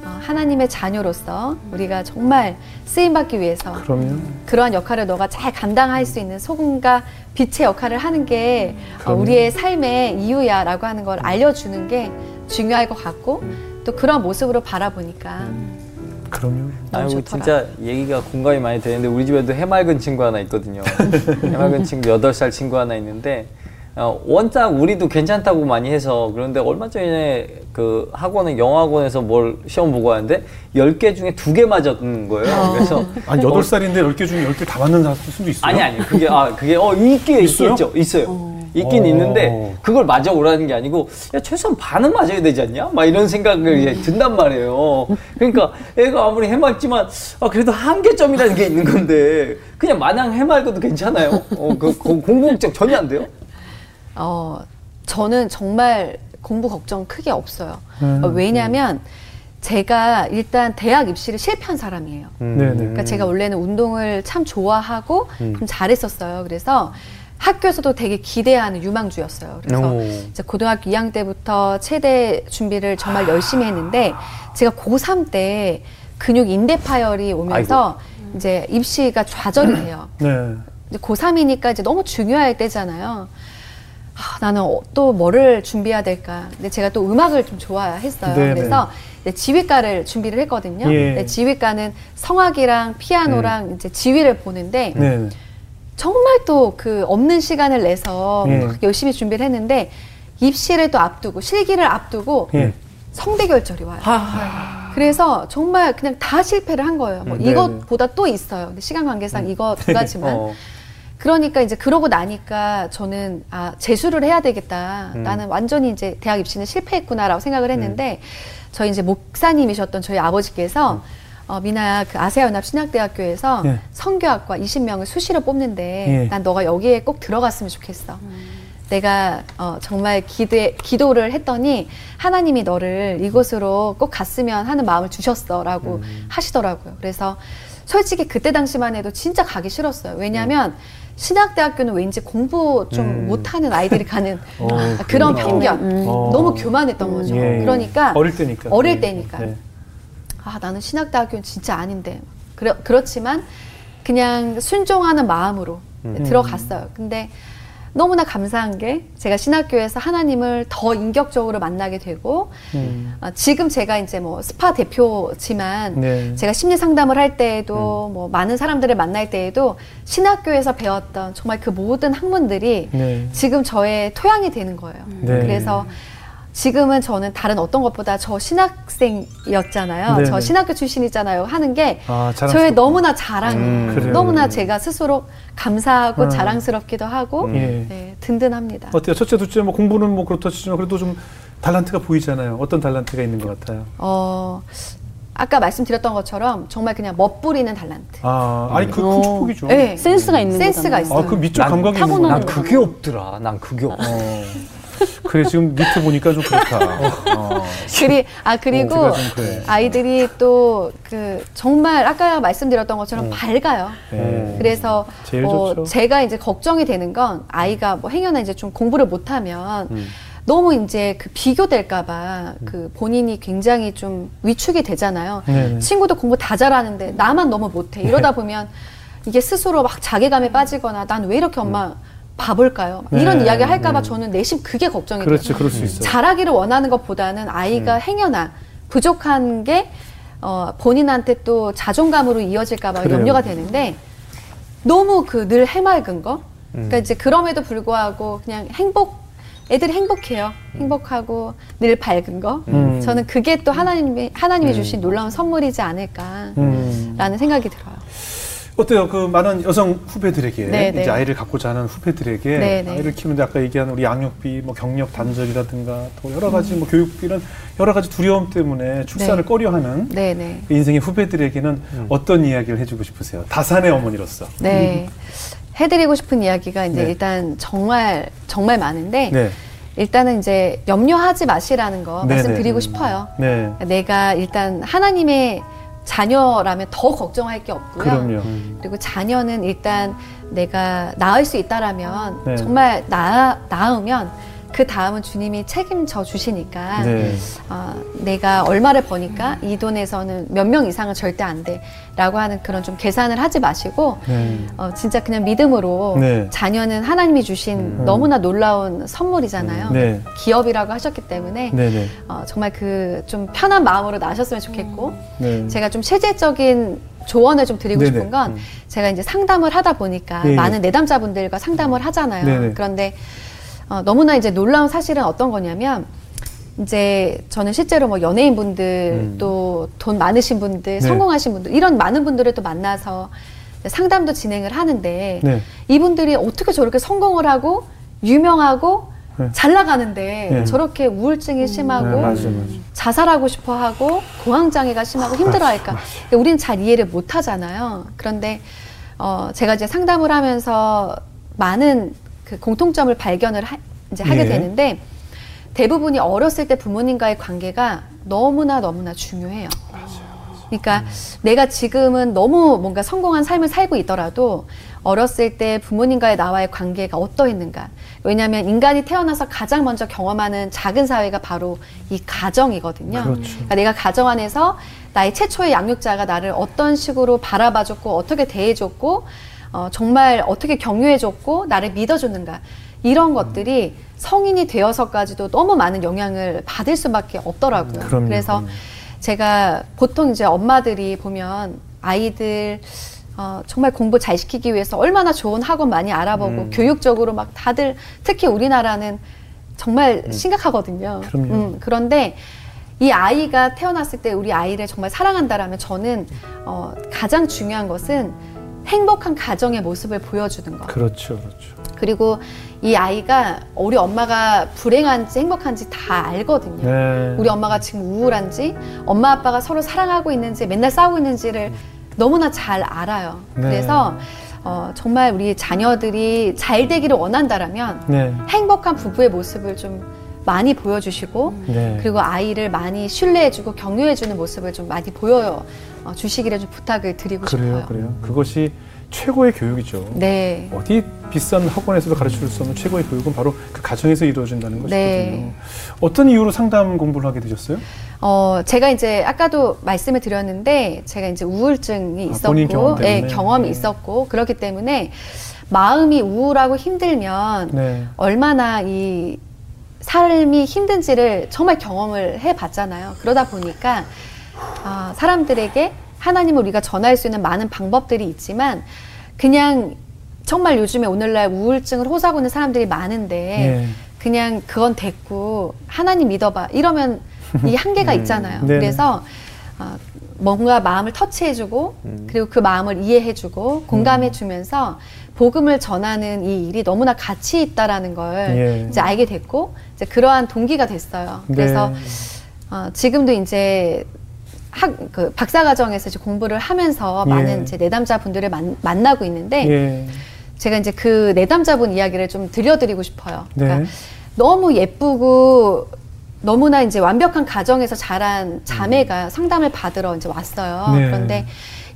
A: 어, 하나님의 자녀로서 우리가 정말 쓰임 받기 위해서
B: 그러면
A: 그러한 역할을 너가 잘 감당할 수 있는 소금과 빛의 역할을 하는 게 어,
B: 그럼요.
A: 우리의 삶의 이유야라고 하는 걸 알려주는 게 중요할 것 같고 또 그런 모습으로 바라보니까
B: 그러면
A: 너무
C: 아이고
A: 좋더라.
C: 진짜 얘기가 공감이 많이 되는데 우리 집에도 해맑은 친구 하나 있거든요. 해맑은 친구 8살 친구 하나 있는데 어, 원작 우리도 괜찮다고 많이 해서 그런데 얼마 전에 그 학원에 영어학원에서 뭘 시험 보고 하는데 10개 중에 2개 맞았는 거예요. 그래서
B: 아니 여덟 살인데 열 개 중에 열 개 다 맞는 사람도 있어요.
C: 아니 아니 그게 아 그게 어 있게
B: 있어요?
C: 있겠죠. 있어요. 있긴
B: 어.
C: 있는데 그걸 맞아 오라는 게 아니고 야 최소한 반은 맞아야 되지 않냐? 막 이런 생각을 이제 든단 말이에요. 그러니까 애가 아무리 해맑지만 아 그래도 한계점이라는 게 있는 건데 그냥 마냥 해맑아도 괜찮아요? 어그 공부 걱정 전혀 안 돼요
A: 어, 저는 정말 공부 걱정 크게 없어요.
B: 음,
A: 어, 왜냐면 제가 일단 대학 입시를 실패한 사람이에요.
C: 음.
B: 네네.
A: 그러니까 제가 원래는 운동을 참 좋아하고 좀 잘했었어요. 그래서 학교에서도 되게 기대하는 유망주였어요. 그래서
C: 오.
A: 이제 고등학교 2학년 때부터 체대 준비를 정말 열심히 했는데 제가 고3 때 근육 인대 파열이 오면서 이제 입시가 좌절이 돼요.
B: 네.
A: 이제 고3이니까 이제 너무 중요할 때잖아요. 아, 나는 어, 또 뭐를 준비해야 될까. 근데 제가 또 음악을 좀 좋아했어요.
B: 네네.
A: 그래서 지휘과를 준비를 했거든요.
B: 예.
A: 지휘과는 성악이랑 피아노랑 이제 지휘를 보는데
B: 네.
A: 정말 또 그 없는 시간을 내서
B: 예.
A: 막 열심히 준비를 했는데 입시를 또 앞두고 실기를 앞두고
B: 예.
A: 성대 결절이 와요. 그래서 정말 그냥 다 실패를 한 거예요. 뭐
B: 음, 네네.
A: 이것보다 또 있어요. 근데 시간 관계상 이거 두 가지만.
C: 어.
A: 그러니까 이제 그러고 나니까 저는 아 재수를 해야 되겠다.
B: 음.
A: 나는 완전히 이제 대학 입시는 실패했구나라고 생각을 했는데 저희 이제 목사님이셨던 저희 아버지께서 어, 미나야 그 아세아연합 신학대학교에서
B: 음. 예.
A: 성교학과 20명을 수시로 뽑는데
B: 예.
A: 난 너가 여기에 꼭 들어갔으면 좋겠어. 내가 어, 정말 기대, 기도를 했더니 하나님이 너를 이곳으로 꼭 갔으면 하는 마음을 주셨어라고
B: 음.
A: 하시더라고요. 그래서 솔직히 그때 당시만 해도 진짜 가기 싫었어요. 왜냐하면 신학대학교는 왠지 공부 좀
B: 음.
A: 못하는 아이들이 가는
B: 어,
A: 그런
B: 그렇구나.
A: 편견
B: 어.
A: 너무 교만했던 거죠.
B: 예, 예.
A: 그러니까
B: 어릴 때니까.
A: 어릴
B: 네.
A: 때니까
B: 네.
A: 아 나는 신학대학교는 진짜 아닌데 그래, 그렇지만 그냥 순종하는 마음으로
B: 음.
A: 들어갔어요. 근데 너무나 감사한 게 제가 신학교에서 하나님을 더 인격적으로 만나게 되고
B: 음.
A: 아, 지금 제가 이제 뭐 스파 대표지만
B: 네.
A: 제가 심리 상담을 할 때에도 뭐 많은 사람들을 만날 때에도 신학교에서 배웠던 정말 그 모든 학문들이
B: 네.
A: 지금 저의 토양이 되는 거예요.
B: 네.
A: 그래서 지금은 저는 다른 어떤 것보다 저 신학생이었잖아요.
B: 네네.
A: 저 신학교 출신이잖아요. 하는 게
B: 아,
A: 저의. 너무나 자랑이에요.
B: 음.
A: 너무나 제가 스스로 감사하고
B: 음.
A: 자랑스럽기도 하고
B: 예.
A: 네, 든든합니다.
B: 어때요? 첫째, 둘째 뭐 공부는 뭐 그렇다 치지만 그래도 좀 달란트가 보이잖아요. 어떤 달란트가 있는 것 같아요?
A: 어, 아까 말씀드렸던 것처럼 정말 그냥 멋부리는 달란트.
B: 아, 아니 그, 그
D: 어.
B: 축복이죠.
A: 네.
D: 센스가 있는
A: 센스가. 있어요.
B: 아, 그 미적
C: 난
B: 감각이 있는.
C: 난 그게 없더라. 난 그게 없어.
B: 어. 그래 지금 밑에 보니까 좀 그렇다. 어.
A: 그리 아 그리고
B: 어, 제가 좀 그래.
A: 아이들이 또 그 정말 아까 말씀드렸던 것처럼 밝아요.
B: 네.
A: 그래서 어. 제가 이제 걱정이 되는 건 아이가 뭐 행여나 이제 좀 공부를 못하면
B: 음.
A: 너무 이제 그 비교될까봐 그 본인이 굉장히 좀 위축이 되잖아요.
B: 네네.
A: 친구도 공부 다 잘하는데 나만 너무 못해. 이러다 보면 이게 스스로 막 자괴감에 빠지거나 난 왜 이렇게 엄마 바볼까요?
B: 네.
A: 이런 이야기 할까봐
B: 음.
A: 저는 내심 그게 걱정이
B: 그렇지,
A: 돼요.
B: 그럴 수 있어요.
A: 잘하기를 원하는 것보다는 아이가 행여나 부족한 게 어, 본인한테 또 자존감으로 이어질까봐. 염려가 되는데 너무 그 늘 해맑은 거.
B: 음.
A: 그러니까 이제 그럼에도 불구하고 그냥 행복 애들이 행복해요. 행복하고 늘 밝은 거.
B: 음.
A: 저는 그게 또 하나님이 하나님이 주신 놀라운 선물이지 않을까라는
B: 음.
A: 생각이 들어요.
B: 어때요? 그 많은 여성 후배들에게
A: 네,
B: 이제
A: 네.
B: 아이를 갖고자 하는 후배들에게
A: 네, 네.
B: 아이를 키우는데 아까 얘기한 우리 양육비, 뭐 경력 단절이라든가 또 여러 가지 뭐 교육비 이런 여러 가지 두려움 때문에 출산을
A: 네.
B: 꺼려하는
A: 네네.
B: 그 인생의 후배들에게는 어떤 이야기를 해주고 싶으세요? 다산의 어머니로서.
A: 네. 해드리고 싶은 이야기가 이제
B: 네.
A: 일단 정말 정말 많은데
B: 네.
A: 일단은 이제 염려하지 마시라는 거
B: 네네.
A: 말씀드리고 싶어요.
B: 네.
A: 내가 일단 하나님의 자녀라면 더 걱정할 게 없고요.
B: 그럼요.
A: 그리고 자녀는 일단 내가 낳을 수 있다라면
B: 네.
A: 정말 낳, 낳으면 그 다음은 주님이 책임져 주시니까
B: 네.
A: 어, 내가 얼마를 버니까 이 돈에서는 몇 명 이상은 절대 안 돼라고 하는 그런 좀 계산을 하지 마시고
B: 네.
A: 어, 진짜 그냥 믿음으로
B: 네.
A: 자녀는 하나님이 주신 너무나 놀라운 선물이잖아요.
B: 네.
A: 기업이라고 하셨기 때문에
B: 네네.
A: 어, 정말 그 좀 편한 마음으로 나셨으면 좋겠고
B: 네.
A: 제가 좀 실제적인 조언을 좀 드리고
B: 네네.
A: 싶은 건
B: 음.
A: 제가 이제 상담을 하다 보니까
B: 예, 예.
A: 많은 내담자분들과 상담을 하잖아요.
B: 네네.
A: 그런데 어, 너무나 이제 놀라운 사실은 어떤 거냐면 이제 저는 실제로 뭐 연예인 분들
B: 음.
A: 또돈 많으신 분들,
B: 네.
A: 성공하신 분들 이런 많은 분들을 또 만나서 상담도 진행을 하는데
B: 네.
A: 이분들이 어떻게 저렇게 성공을 하고 유명하고
B: 네.
A: 잘 나가는데
B: 네.
A: 저렇게 우울증이 심하고
B: 네, 맞아요, 맞아요.
A: 자살하고 싶어 하고 공황장애가 심하고 힘들어 할까. 근데 우리는 잘 이해를 못 하잖아요. 그런데 어 제가 이제 상담을 하면서 많은 그 공통점을 발견을 하, 이제 하게
B: 예.
A: 되는데 대부분이 어렸을 때 부모님과의 관계가 너무나 너무나 중요해요. 그러니까 내가 지금은 너무 뭔가 성공한 삶을 살고 있더라도 어렸을 때 부모님과의 나와의 관계가 어떠했는가. 왜냐하면 인간이 태어나서 가장 먼저 경험하는 작은 사회가 바로 이 가정이거든요.
B: 그렇죠.
A: 그러니까 내가 가정 안에서 나의 최초의 양육자가 나를 어떤 식으로 바라봐줬고 어떻게 대해줬고 어, 정말 어떻게 격려해줬고 나를 믿어줬는가 이런 것들이 성인이 되어서까지도 너무 많은 영향을 받을 수밖에 없더라고요.
B: 그럼요,
A: 그래서
B: 그럼요.
A: 제가 보통 이제 엄마들이 보면 아이들 어, 정말 공부 잘 시키기 위해서 얼마나 좋은 학원 많이 알아보고
C: 음.
A: 교육적으로 막 다들 특히 우리나라는 정말 심각하거든요.
B: 그럼요.
A: 음, 그런데 이 아이가 태어났을 때 우리 아이를 정말 사랑한다라면 저는 어, 가장 중요한 것은 행복한 가정의 모습을 보여주는 것.
B: 그렇죠, 그렇죠.
A: 그리고 이 아이가 우리 엄마가 불행한지 행복한지 다 알거든요.
B: 네.
A: 우리 엄마가 지금 우울한지, 엄마 아빠가 서로 사랑하고 있는지, 맨날 싸우고 있는지를 너무나 잘 알아요.
B: 네.
A: 그래서 어, 정말 우리 자녀들이 잘 되기를 원한다라면
B: 네.
A: 행복한 부부의 모습을 좀 많이 보여주시고
B: 네.
A: 그리고 아이를 많이 신뢰해주고 격려해주는 모습을 좀 많이 보여 어, 주시기를 좀 부탁을 드리고
B: 그래요,
A: 싶어요.
B: 그래요. 그것이 최고의 교육이죠.
A: 네.
B: 어디 비싼 학원에서도 가르쳐 줄수 없는 최고의 교육은 바로 그 가정에서 이루어진다는 것이거든요.
A: 네.
B: 어떤 이유로 상담 공부를 하게 되셨어요?
A: 어, 제가 이제 아까도 말씀을 드렸는데 제가 이제 우울증이
B: 아, 본인
A: 있었고,
B: 경험.
A: 예, 경험이
B: 네.
A: 있었고 그렇기 때문에 마음이 우울하고 힘들면
B: 네.
A: 얼마나 이 삶이 힘든지를 정말 경험을 해봤잖아요. 그러다 보니까 아, 사람들에게 하나님을 우리가 전할 수 있는 많은 방법들이 있지만 그냥 정말 요즘에 오늘날 우울증을 호소하고 있는 사람들이 많은데
B: 네.
A: 그냥 그건 됐고 하나님 믿어봐 이러면 이 한계가 있잖아요.
B: 음. 네네.
A: 그래서 어, 뭔가 마음을 터치해주고
C: 음.
A: 그리고 그 마음을 이해해주고 공감해주면서 복음을 전하는 이 일이 너무나 가치 있다라는 걸
B: 예.
A: 이제 알게 됐고 이제 그러한 동기가 됐어요. 그래서
B: 네.
A: 어, 지금도 이제 학, 그 박사과정에서 이제 공부를 하면서
B: 예.
A: 많은 이제 내담자 분들을 만, 만나고 있는데
B: 예.
A: 제가 이제 그 내담자분 이야기를 좀 들려드리고 싶어요.
B: 네.
A: 그러니까 너무 예쁘고 너무나 이제 완벽한 가정에서 자란 자매가 상담을 받으러 이제 왔어요.
B: 네.
A: 그런데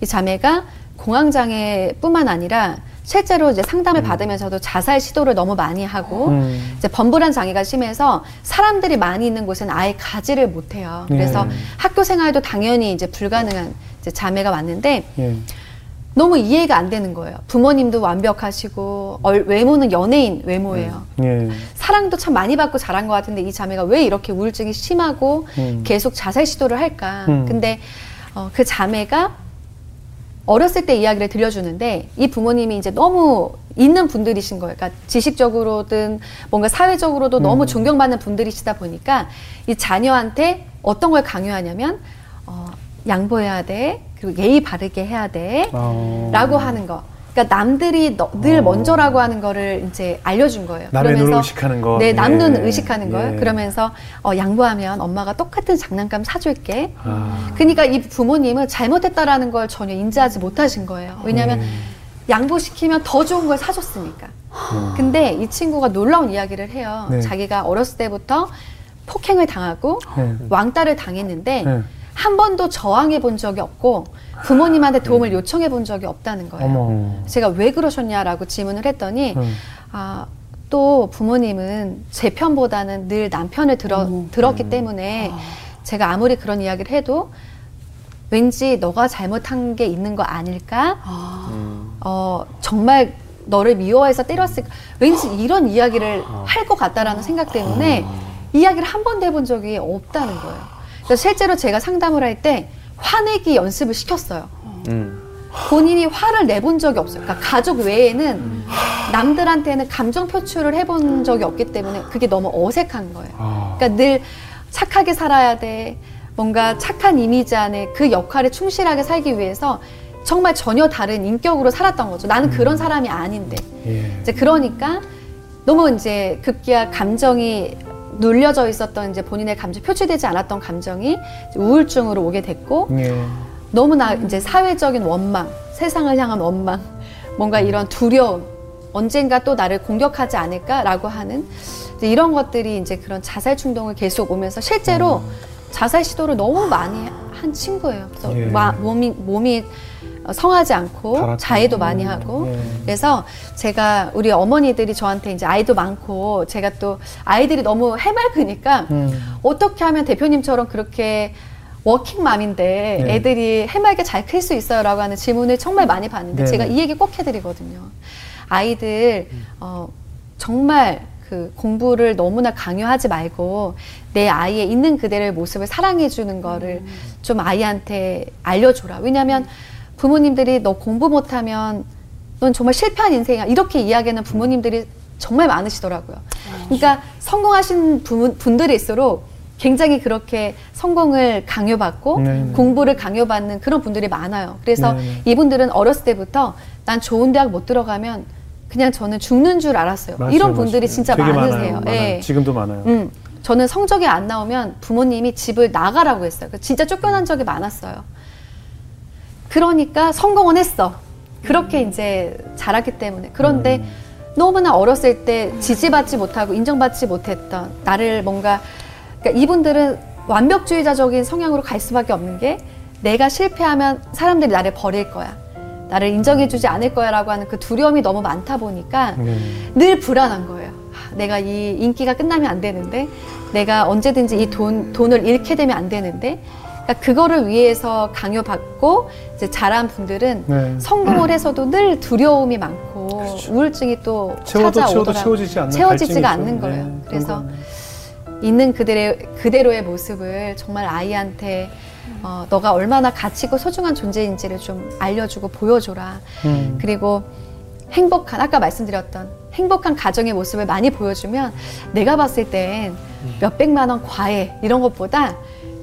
A: 이 자매가 공황장애뿐만 아니라 실제로 이제 상담을 받으면서도 자살 시도를 너무 많이 하고
B: 음.
A: 이제 범불안 장애가 심해서 사람들이 많이 있는 곳은 아예 가지를 못해요. 그래서
B: 네.
A: 학교 생활도 당연히 이제 불가능한 이제 자매가 왔는데
B: 예.
A: 너무 이해가 안 되는 거예요. 부모님도 완벽하시고 얼- 외모는 연예인 외모예요.
B: 예.
A: 사랑도 참 많이 받고 자란 것 같은데 이 자매가 왜 이렇게 우울증이 심하고
B: 음.
A: 계속 자살 시도를 할까?
B: 음.
A: 근데 어, 그 자매가 어렸을 때 이야기를 들려주는데 이 부모님이 이제 너무 있는 분들이신 거예요. 그러니까 지식적으로든 뭔가 사회적으로도
B: 음.
A: 너무 존경받는 분들이시다 보니까 이 자녀한테 어떤 걸 강요하냐면 어, 양보해야 돼. 그리고 예의 바르게 해야 돼.
B: 어.
A: 라고 하는 거. 그러니까 남들이 너- 늘
B: 어.
A: 먼저라고 하는 거를 이제 알려준 거예요.
B: 남의 눈을 의식하는 거.
A: 네, 남
B: 예.
A: 의식하는 거예요.
B: 예.
A: 그러면서 어, 양보하면 엄마가 똑같은 장난감 사줄게.
B: 아.
A: 그러니까 이 부모님은 잘못했다라는 걸 전혀 인지하지 못하신 거예요. 왜냐하면
B: 음.
A: 양보시키면 더 좋은 걸 사줬으니까. 근데 이 친구가 놀라운 이야기를 해요.
B: 네.
A: 자기가 어렸을 때부터 폭행을 당하고
B: 네.
A: 왕따를 당했는데
B: 네.
A: 한 번도 저항해 본 적이 없고 부모님한테 도움을 요청해 본 적이 없다는 거예요.
B: 음. 어머.
A: 제가 왜 그러셨냐라고 질문을 했더니
B: 음.
A: 아, 또 부모님은 제 편보다는 늘 남편을 들어, 들었기 때문에 제가 아무리 그런 이야기를 해도 왠지 너가 잘못한 게 있는 거 아닐까?
C: 음.
A: 어, 정말 너를 미워해서 때렸을 왠지 이런 이야기를 할 것 같다라는 생각 때문에 이야기를 한 번도 해본 적이 없다는 거예요. 그래서 실제로 제가 상담을 할 때 화내기 연습을 시켰어요.
C: 음.
A: 본인이 화를 내본 적이 없어요. 그러니까 가족 외에는 남들한테는 감정 표출을 해본 적이 없기 때문에 그게 너무 어색한 거예요.
B: 아.
A: 그러니까 늘 착하게 살아야 돼. 뭔가 착한 이미지 안에 그 역할에 충실하게 살기 위해서 정말 전혀 다른 인격으로 살았던 거죠. 나는 그런 사람이 아닌데.
B: 예.
A: 이제 그러니까 너무 이제 급기야 감정이 눌려져 있었던 이제 본인의 감정 표출되지 않았던 감정이 우울증으로 오게 됐고
B: 예.
A: 너무나 이제 사회적인 원망, 세상을 향한 원망, 뭔가 이런 두려움, 언젠가 또 나를 공격하지 않을까라고 하는 이제 이런 것들이 이제 그런 자살 충동을 계속 오면서 실제로 자살 시도를 너무 많이 한 친구예요. 그래서
B: 예.
A: 마- 몸이 몸이 성하지 않고
B: 타락하고.
A: 자해도 많이 하고
B: 예.
A: 그래서 제가 우리 어머니들이 저한테 이제 아이도 많고 제가 또 아이들이 너무 해맑으니까
B: 음.
A: 어떻게 하면 대표님처럼 그렇게 워킹맘인데
B: 네.
A: 애들이 해맑게 잘 클 수 있어요라고 하는 질문을 정말 많이 받는데
B: 네,
A: 제가
B: 네.
A: 이 얘기 꼭 해드리거든요. 아이들 어, 정말 그 공부를 너무나 강요하지 말고 내 아이의 있는 그대로의 모습을 사랑해 주는 거를 좀 아이한테 알려줘라. 왜냐하면 부모님들이 너 공부 못하면 넌 정말 실패한 인생이야 이렇게 이야기하는 부모님들이 정말 많으시더라고요. 그러니까 성공하신 부- 분들일수록 굉장히 그렇게 성공을 강요받고
B: 네, 네.
A: 공부를 강요받는 그런 분들이 많아요. 그래서
B: 네, 네.
A: 이분들은 어렸을 때부터 난 좋은 대학 못 들어가면 그냥 저는 죽는 줄 알았어요.
B: 맞아요,
A: 이런 분들이
B: 맞아요.
A: 진짜 많으세요.
B: 많아요. 많아요.
A: 예.
B: 지금도 많아요.
A: 음, 저는 성적이 안 나오면 부모님이 집을 나가라고 했어요. 그 진짜 쫓겨난 적이 많았어요. 그러니까 성공은 했어. 그렇게 이제 자랐기 때문에. 그런데
B: 음.
A: 너무나 어렸을 때 지지받지 못하고 인정받지 못했던 나를 뭔가 그러니까 이분들은 완벽주의자적인 성향으로 갈 수밖에 없는 게 내가 실패하면 사람들이 나를 버릴 거야. 나를 인정해주지 않을 거야라고 하는 그 두려움이 너무 많다 보니까
B: 네.
A: 늘 불안한 거예요. 아, 내가 이 인기가 끝나면 안 되는데, 내가 언제든지 이 돈, 돈을 잃게 되면 안 되는데, 그러니까 그거를 위해서 강요받고 이제 자란 분들은
B: 네.
A: 성공을 해서도 늘 두려움이 많고 우울증이 또
B: 채워도 채워도
A: 찾아오더라고요.
B: 채워지지 않는
A: 채워지지가 않는. 거예요.
B: 네,
A: 그래서. 있는 그대로, 그대로의 모습을 정말 아이한테 어, 너가 얼마나 가치고 소중한 존재인지를 좀 알려주고 보여줘라.
B: 음.
A: 그리고 행복한 아까 말씀드렸던 행복한 가정의 모습을 많이 보여주면 내가 봤을 땐 몇백만 원 과외 이런 것보다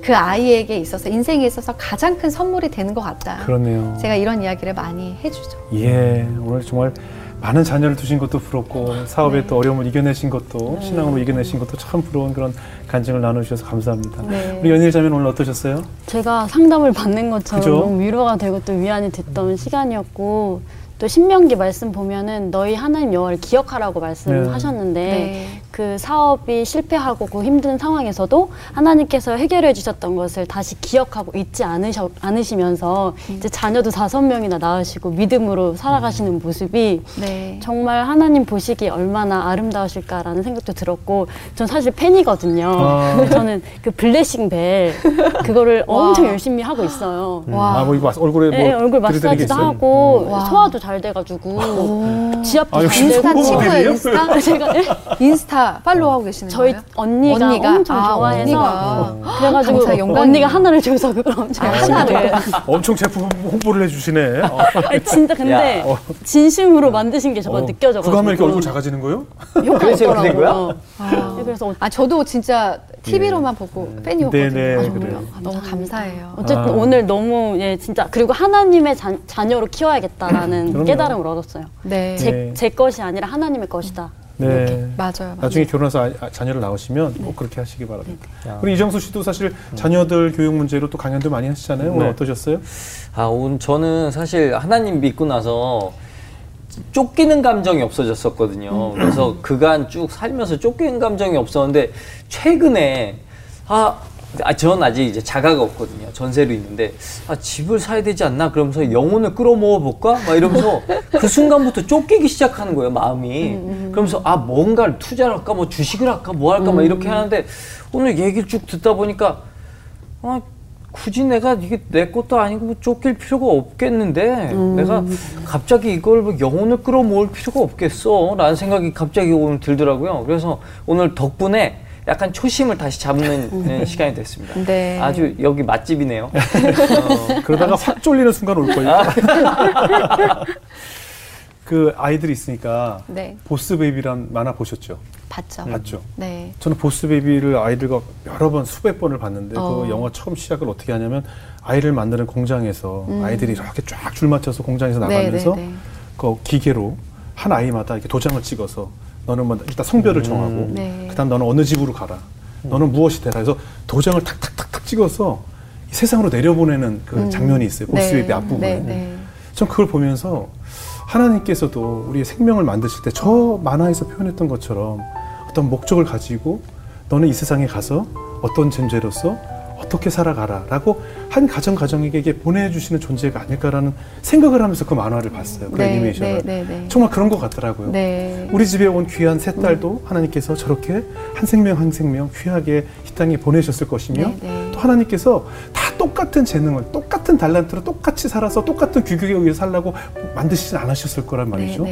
A: 그 아이에게 있어서 인생에 있어서 가장 큰 선물이 되는 것 같다.
B: 그렇네요.
A: 제가 이런 이야기를 많이 해주죠.
B: 예, 오늘 정말 많은 자녀를 두신 것도 부럽고 사업에
A: 네.
B: 또 어려움을 이겨내신 것도 신앙으로 이겨내신 것도 참 부러운 그런 간증을 나누셔서 감사합니다.
A: 네.
B: 우리 연일 자매는 오늘 어떠셨어요?
D: 제가 상담을 받는 것처럼
B: 그죠?
D: 너무 위로가 되고 또 위안이 됐던 시간이었고 또 신명기 말씀 보면은 너희 하나님 여호와를 기억하라고 말씀하셨는데
A: 네.
D: 그 사업이 실패하고 그 힘든 상황에서도 하나님께서 해결해 주셨던 것을 다시 기억하고 잊지 않으셔, 않으시면서
A: 음.
D: 이제 자녀도 다섯 명이나 낳으시고 믿음으로 살아가시는 모습이
A: 네.
D: 정말 하나님 보시기에 얼마나 아름다우실까라는 생각도 들었고 전 사실 팬이거든요.
B: 아.
D: 저는 그 블레싱 벨 그거를
A: 와.
D: 엄청 열심히 하고 있어요.
A: 와.
B: 아, 뭐 이거 얼굴에 뭐
D: 네, 얼굴 마사지도? 하고
A: 와.
D: 소화도 잘 돼가지고 지압도
B: 아,
D: 잘 되고?
A: 인스타?
D: 제가 네?
A: 인스타 팔로우하고 계시는
D: 저희
A: 거예요?
D: 언니가, 엄청
A: 아,
D: 좋아해서
A: 언니가.
D: 그래가지고
A: 감사, 영광이네요.
D: 언니가 하나를 줘서 엄청
A: 아,
D: 열심히
A: 하나를.
D: 해요.
B: 엄청 제품 홍보를 해주시네. 어.
D: 아니, 진짜 근데
C: 야,
B: 어.
D: 진심으로 만드신 게 저가
B: 어,
D: 느껴져가지고
B: 그거 하면 이렇게 얼굴 작아지는 거예요?
D: 효과가
C: 그래서 이렇게 된 거야?
D: 있더라고요.
A: 아.
D: 네, 그래서 어-
A: 아, 저도 진짜 TV로만 보고 팬이었거든요.
B: 네네,
A: 아,
B: 그래요.
A: 너무 감사해요.
D: 어쨌든
B: 아.
D: 오늘 너무 예 진짜 그리고 하나님의 자, 자녀로 키워야겠다라는. 깨달음을 얻었어요.
A: 네.
D: 제,
B: 네.
D: 제 것이 아니라 하나님의 것이다.
B: 네.
A: 맞아요. 맞아요.
B: 나중에 결혼해서 아- 아, 자녀를 낳으시면 꼭 그렇게 하시기 바랍니다.
C: 야.
B: 우리 이정수 씨도 사실 자녀들 교육 문제로 또 강연도 많이 하시잖아요. 오늘
C: 네.
B: 어떠셨어요?
C: 아, 오늘 저는 사실 하나님 믿고 나서 쫓기는 감정이 없어졌었거든요. 그래서 그간 쭉 살면서 쫓기는 감정이 없었는데 최근에 아, 아, 전 아직 이제 자가가 없거든요. 전세로 있는데 아, 집을 사야 되지 않나? 그러면서 영혼을 끌어모아 볼까? 막 이러면서 그 순간부터 쫓기기 시작하는 거예요, 마음이. 그러면서 아, 뭔가를 투자를 할까? 뭐 주식을 할까? 뭐 할까? 막 이렇게 하는데 오늘 얘기를 쭉 듣다 보니까 아, 굳이 내가 이게 내 것도 아니고 뭐 쫓길 필요가 없겠는데 내가 갑자기 이걸 뭐 영혼을 끌어모을 필요가 없겠어 라는 생각이 갑자기 오늘 들더라고요 그래서 오늘 덕분에 약간 초심을 다시 잡는 네, 시간이 됐습니다
A: 네.
C: 아주 여기 맛집이네요
B: 그러다가 확 쫄리는 순간 올 거예요. 그 아이들이 있으니까
A: 네.
B: 보스 베이비란 만화 보셨죠?
A: 봤죠.
B: 봤죠.
A: 네.
B: 저는 보스 베이비를 아이들과 여러 번 수백 번을 봤는데
A: 어.
B: 그 영화 처음 시작을 어떻게 하냐면 아이를 만드는 공장에서 아이들이 이렇게 쫙 줄 맞춰서 공장에서
A: 음. 네,
B: 나가면서
A: 네, 네.
B: 그 기계로 한 아이마다 이렇게 도장을 찍어서 너는 뭐 일단 성별을 정하고
A: 네.
B: 그다음 너는 어느 집으로 가라. 너는 무엇이 되라 해서 도장을 탁탁탁탁 찍어서 이 세상으로 내려보내는 그 장면이 있어요. 보스
A: 네.
B: 베이비 앞부분에.
A: 네, 네.
B: 전 그걸 보면서 하나님께서도 우리의 생명을 만드실 때 저 만화에서 표현했던 것처럼 어떤 목적을 가지고 너는 이 세상에 가서 어떤 존재로서 어떻게 살아가라라고 한 가정 가정에게 보내주시는 존재가 아닐까라는 생각을 하면서 그 만화를 봤어요. 그
A: 네,
B: 애니메이션을
A: 네, 네, 네.
B: 정말 그런 것 같더라고요.
A: 네.
B: 우리 집에 온 귀한 새 딸도 하나님께서 저렇게 한 생명 한 생명 귀하게 이 땅에 보내셨을 것이며
A: 네, 네.
B: 또 하나님께서 다 똑같은 재능을 똑같은 달란트로 똑같이 살아서 똑같은 규격에 의해 살라고 만드시지 않으셨을 거란 말이죠.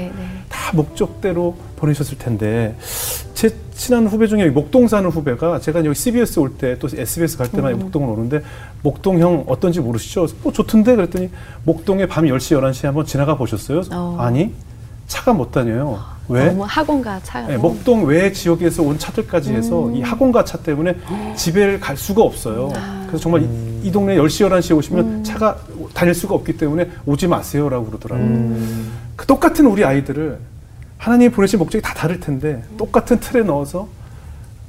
B: 다 목적대로 보내셨을 텐데 제 친한 후배 중에 목동 사는 후배가 제가 여기 CBS 올 때 또 SBS 갈 때마다
A: 음.
B: 목동을 오는데 목동 형 어떤지 모르시죠? 뭐 좋던데 그랬더니 목동에 밤 10시 11시에 한번 지나가 보셨어요?
A: 어.
B: 아니 차가 못 다녀요. 왜?
A: 너무 학원가 차가
B: 네, 목동 외 지역에서 온 차들까지 해서
A: 음.
B: 이 학원가 차 때문에 집에 갈 수가 없어요.
A: 아.
B: 그래서 정말 이, 이 동네 10시, 11시에 오시면 차가 다닐 수가 없기 때문에 오지 마세요라고 그러더라고요.
A: 음.
B: 그 똑같은 우리 아이들을 하나님이 보내신 목적이 다 다를 텐데 똑같은 틀에 넣어서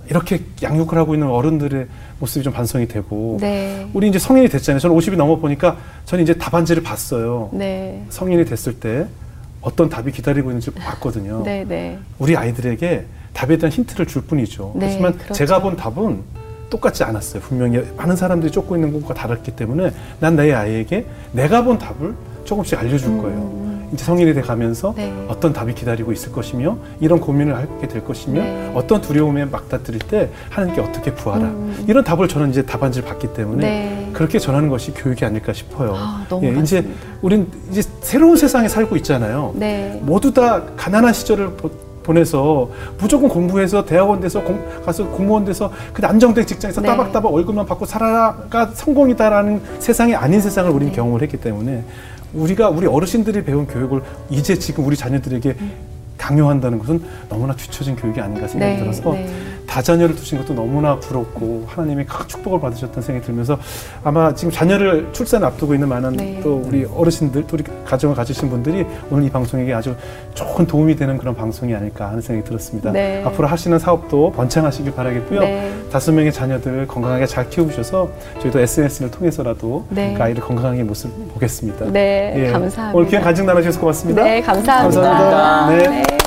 B: 이렇게 양육을 하고 있는 어른들의 모습이 좀 반성이 되고
A: 네.
B: 우리 이제 성인이 됐잖아요. 저는 50이 넘어 보니까 저는 이제 답안지를 봤어요.
A: 네.
B: 성인이 됐을 때 어떤 답이 기다리고 있는지 봤거든요.
A: 네, 네.
B: 우리 아이들에게 답에 대한 힌트를 줄 뿐이죠.
A: 네,
B: 하지만
A: 그렇죠.
B: 제가 본 답은 똑같지 않았어요. 분명히 많은 사람들이 쫓고 있는 것과 다랐기 때문에 난 내 아이에게 내가 본 답을 조금씩 알려줄 거예요. 이제 성인이 돼 가면서
A: 음. 네.
B: 어떤 답이 기다리고 있을 것이며 이런 고민을 하게 될 것이며
A: 네.
B: 어떤 두려움에 막다뜨릴 때 하나님께 어떻게 구하라
A: 음.
B: 이런 답을 저는 이제 답안지를 봤기 때문에
A: 네.
B: 그렇게 전하는 것이 교육이 아닐까 싶어요.
A: 아, 너무
B: 예, 이제. 우린 이제 새로운 세상에 살고 있잖아요.
A: 네.
B: 모두 다 가난한 시절을 보, 보내서 무조건 공부해서 대학원 돼서 공, 가서 공무원 돼서 그 안정된 직장에서
A: 네.
B: 따박따박 월급만 받고 살아가 성공이다라는 세상이 아닌 세상을 우리는
A: 네.
B: 경험을 했기 때문에 우리가 우리 어르신들이 배운 교육을 이제 지금 우리 자녀들에게 강요한다는 것은 너무나 뒤처진 교육이 아닌가 생각이
A: 네,
B: 들어서
A: 네.
B: 다자녀를 두신 것도 너무나 부럽고 하나님의 큰 축복을 받으셨다는 생각이 들면서 아마 지금 자녀를 출산 앞두고 있는 많은
A: 네.
B: 또 우리 어르신들 또 우리 가정을 가지신 분들이 오늘 이 방송에게 아주 좋은 도움이 되는 그런 방송이 아닐까 하는 생각이 들었습니다.
A: 네.
B: 앞으로 하시는 사업도 번창하시길 바라겠고요.
A: 네.
B: 다섯 명의 자녀들 건강하게 잘 키우셔서 저희도 SNS를 통해서라도
A: 네.
B: 그 아이를 건강하게 모습 보겠습니다.
A: 네,
B: 예.
A: 감사합니다.
B: 오늘 귀한 간증 나눠주셔서 고맙습니다.
A: 네, 감사합니다.
B: 감사합니다. 네.
A: 네.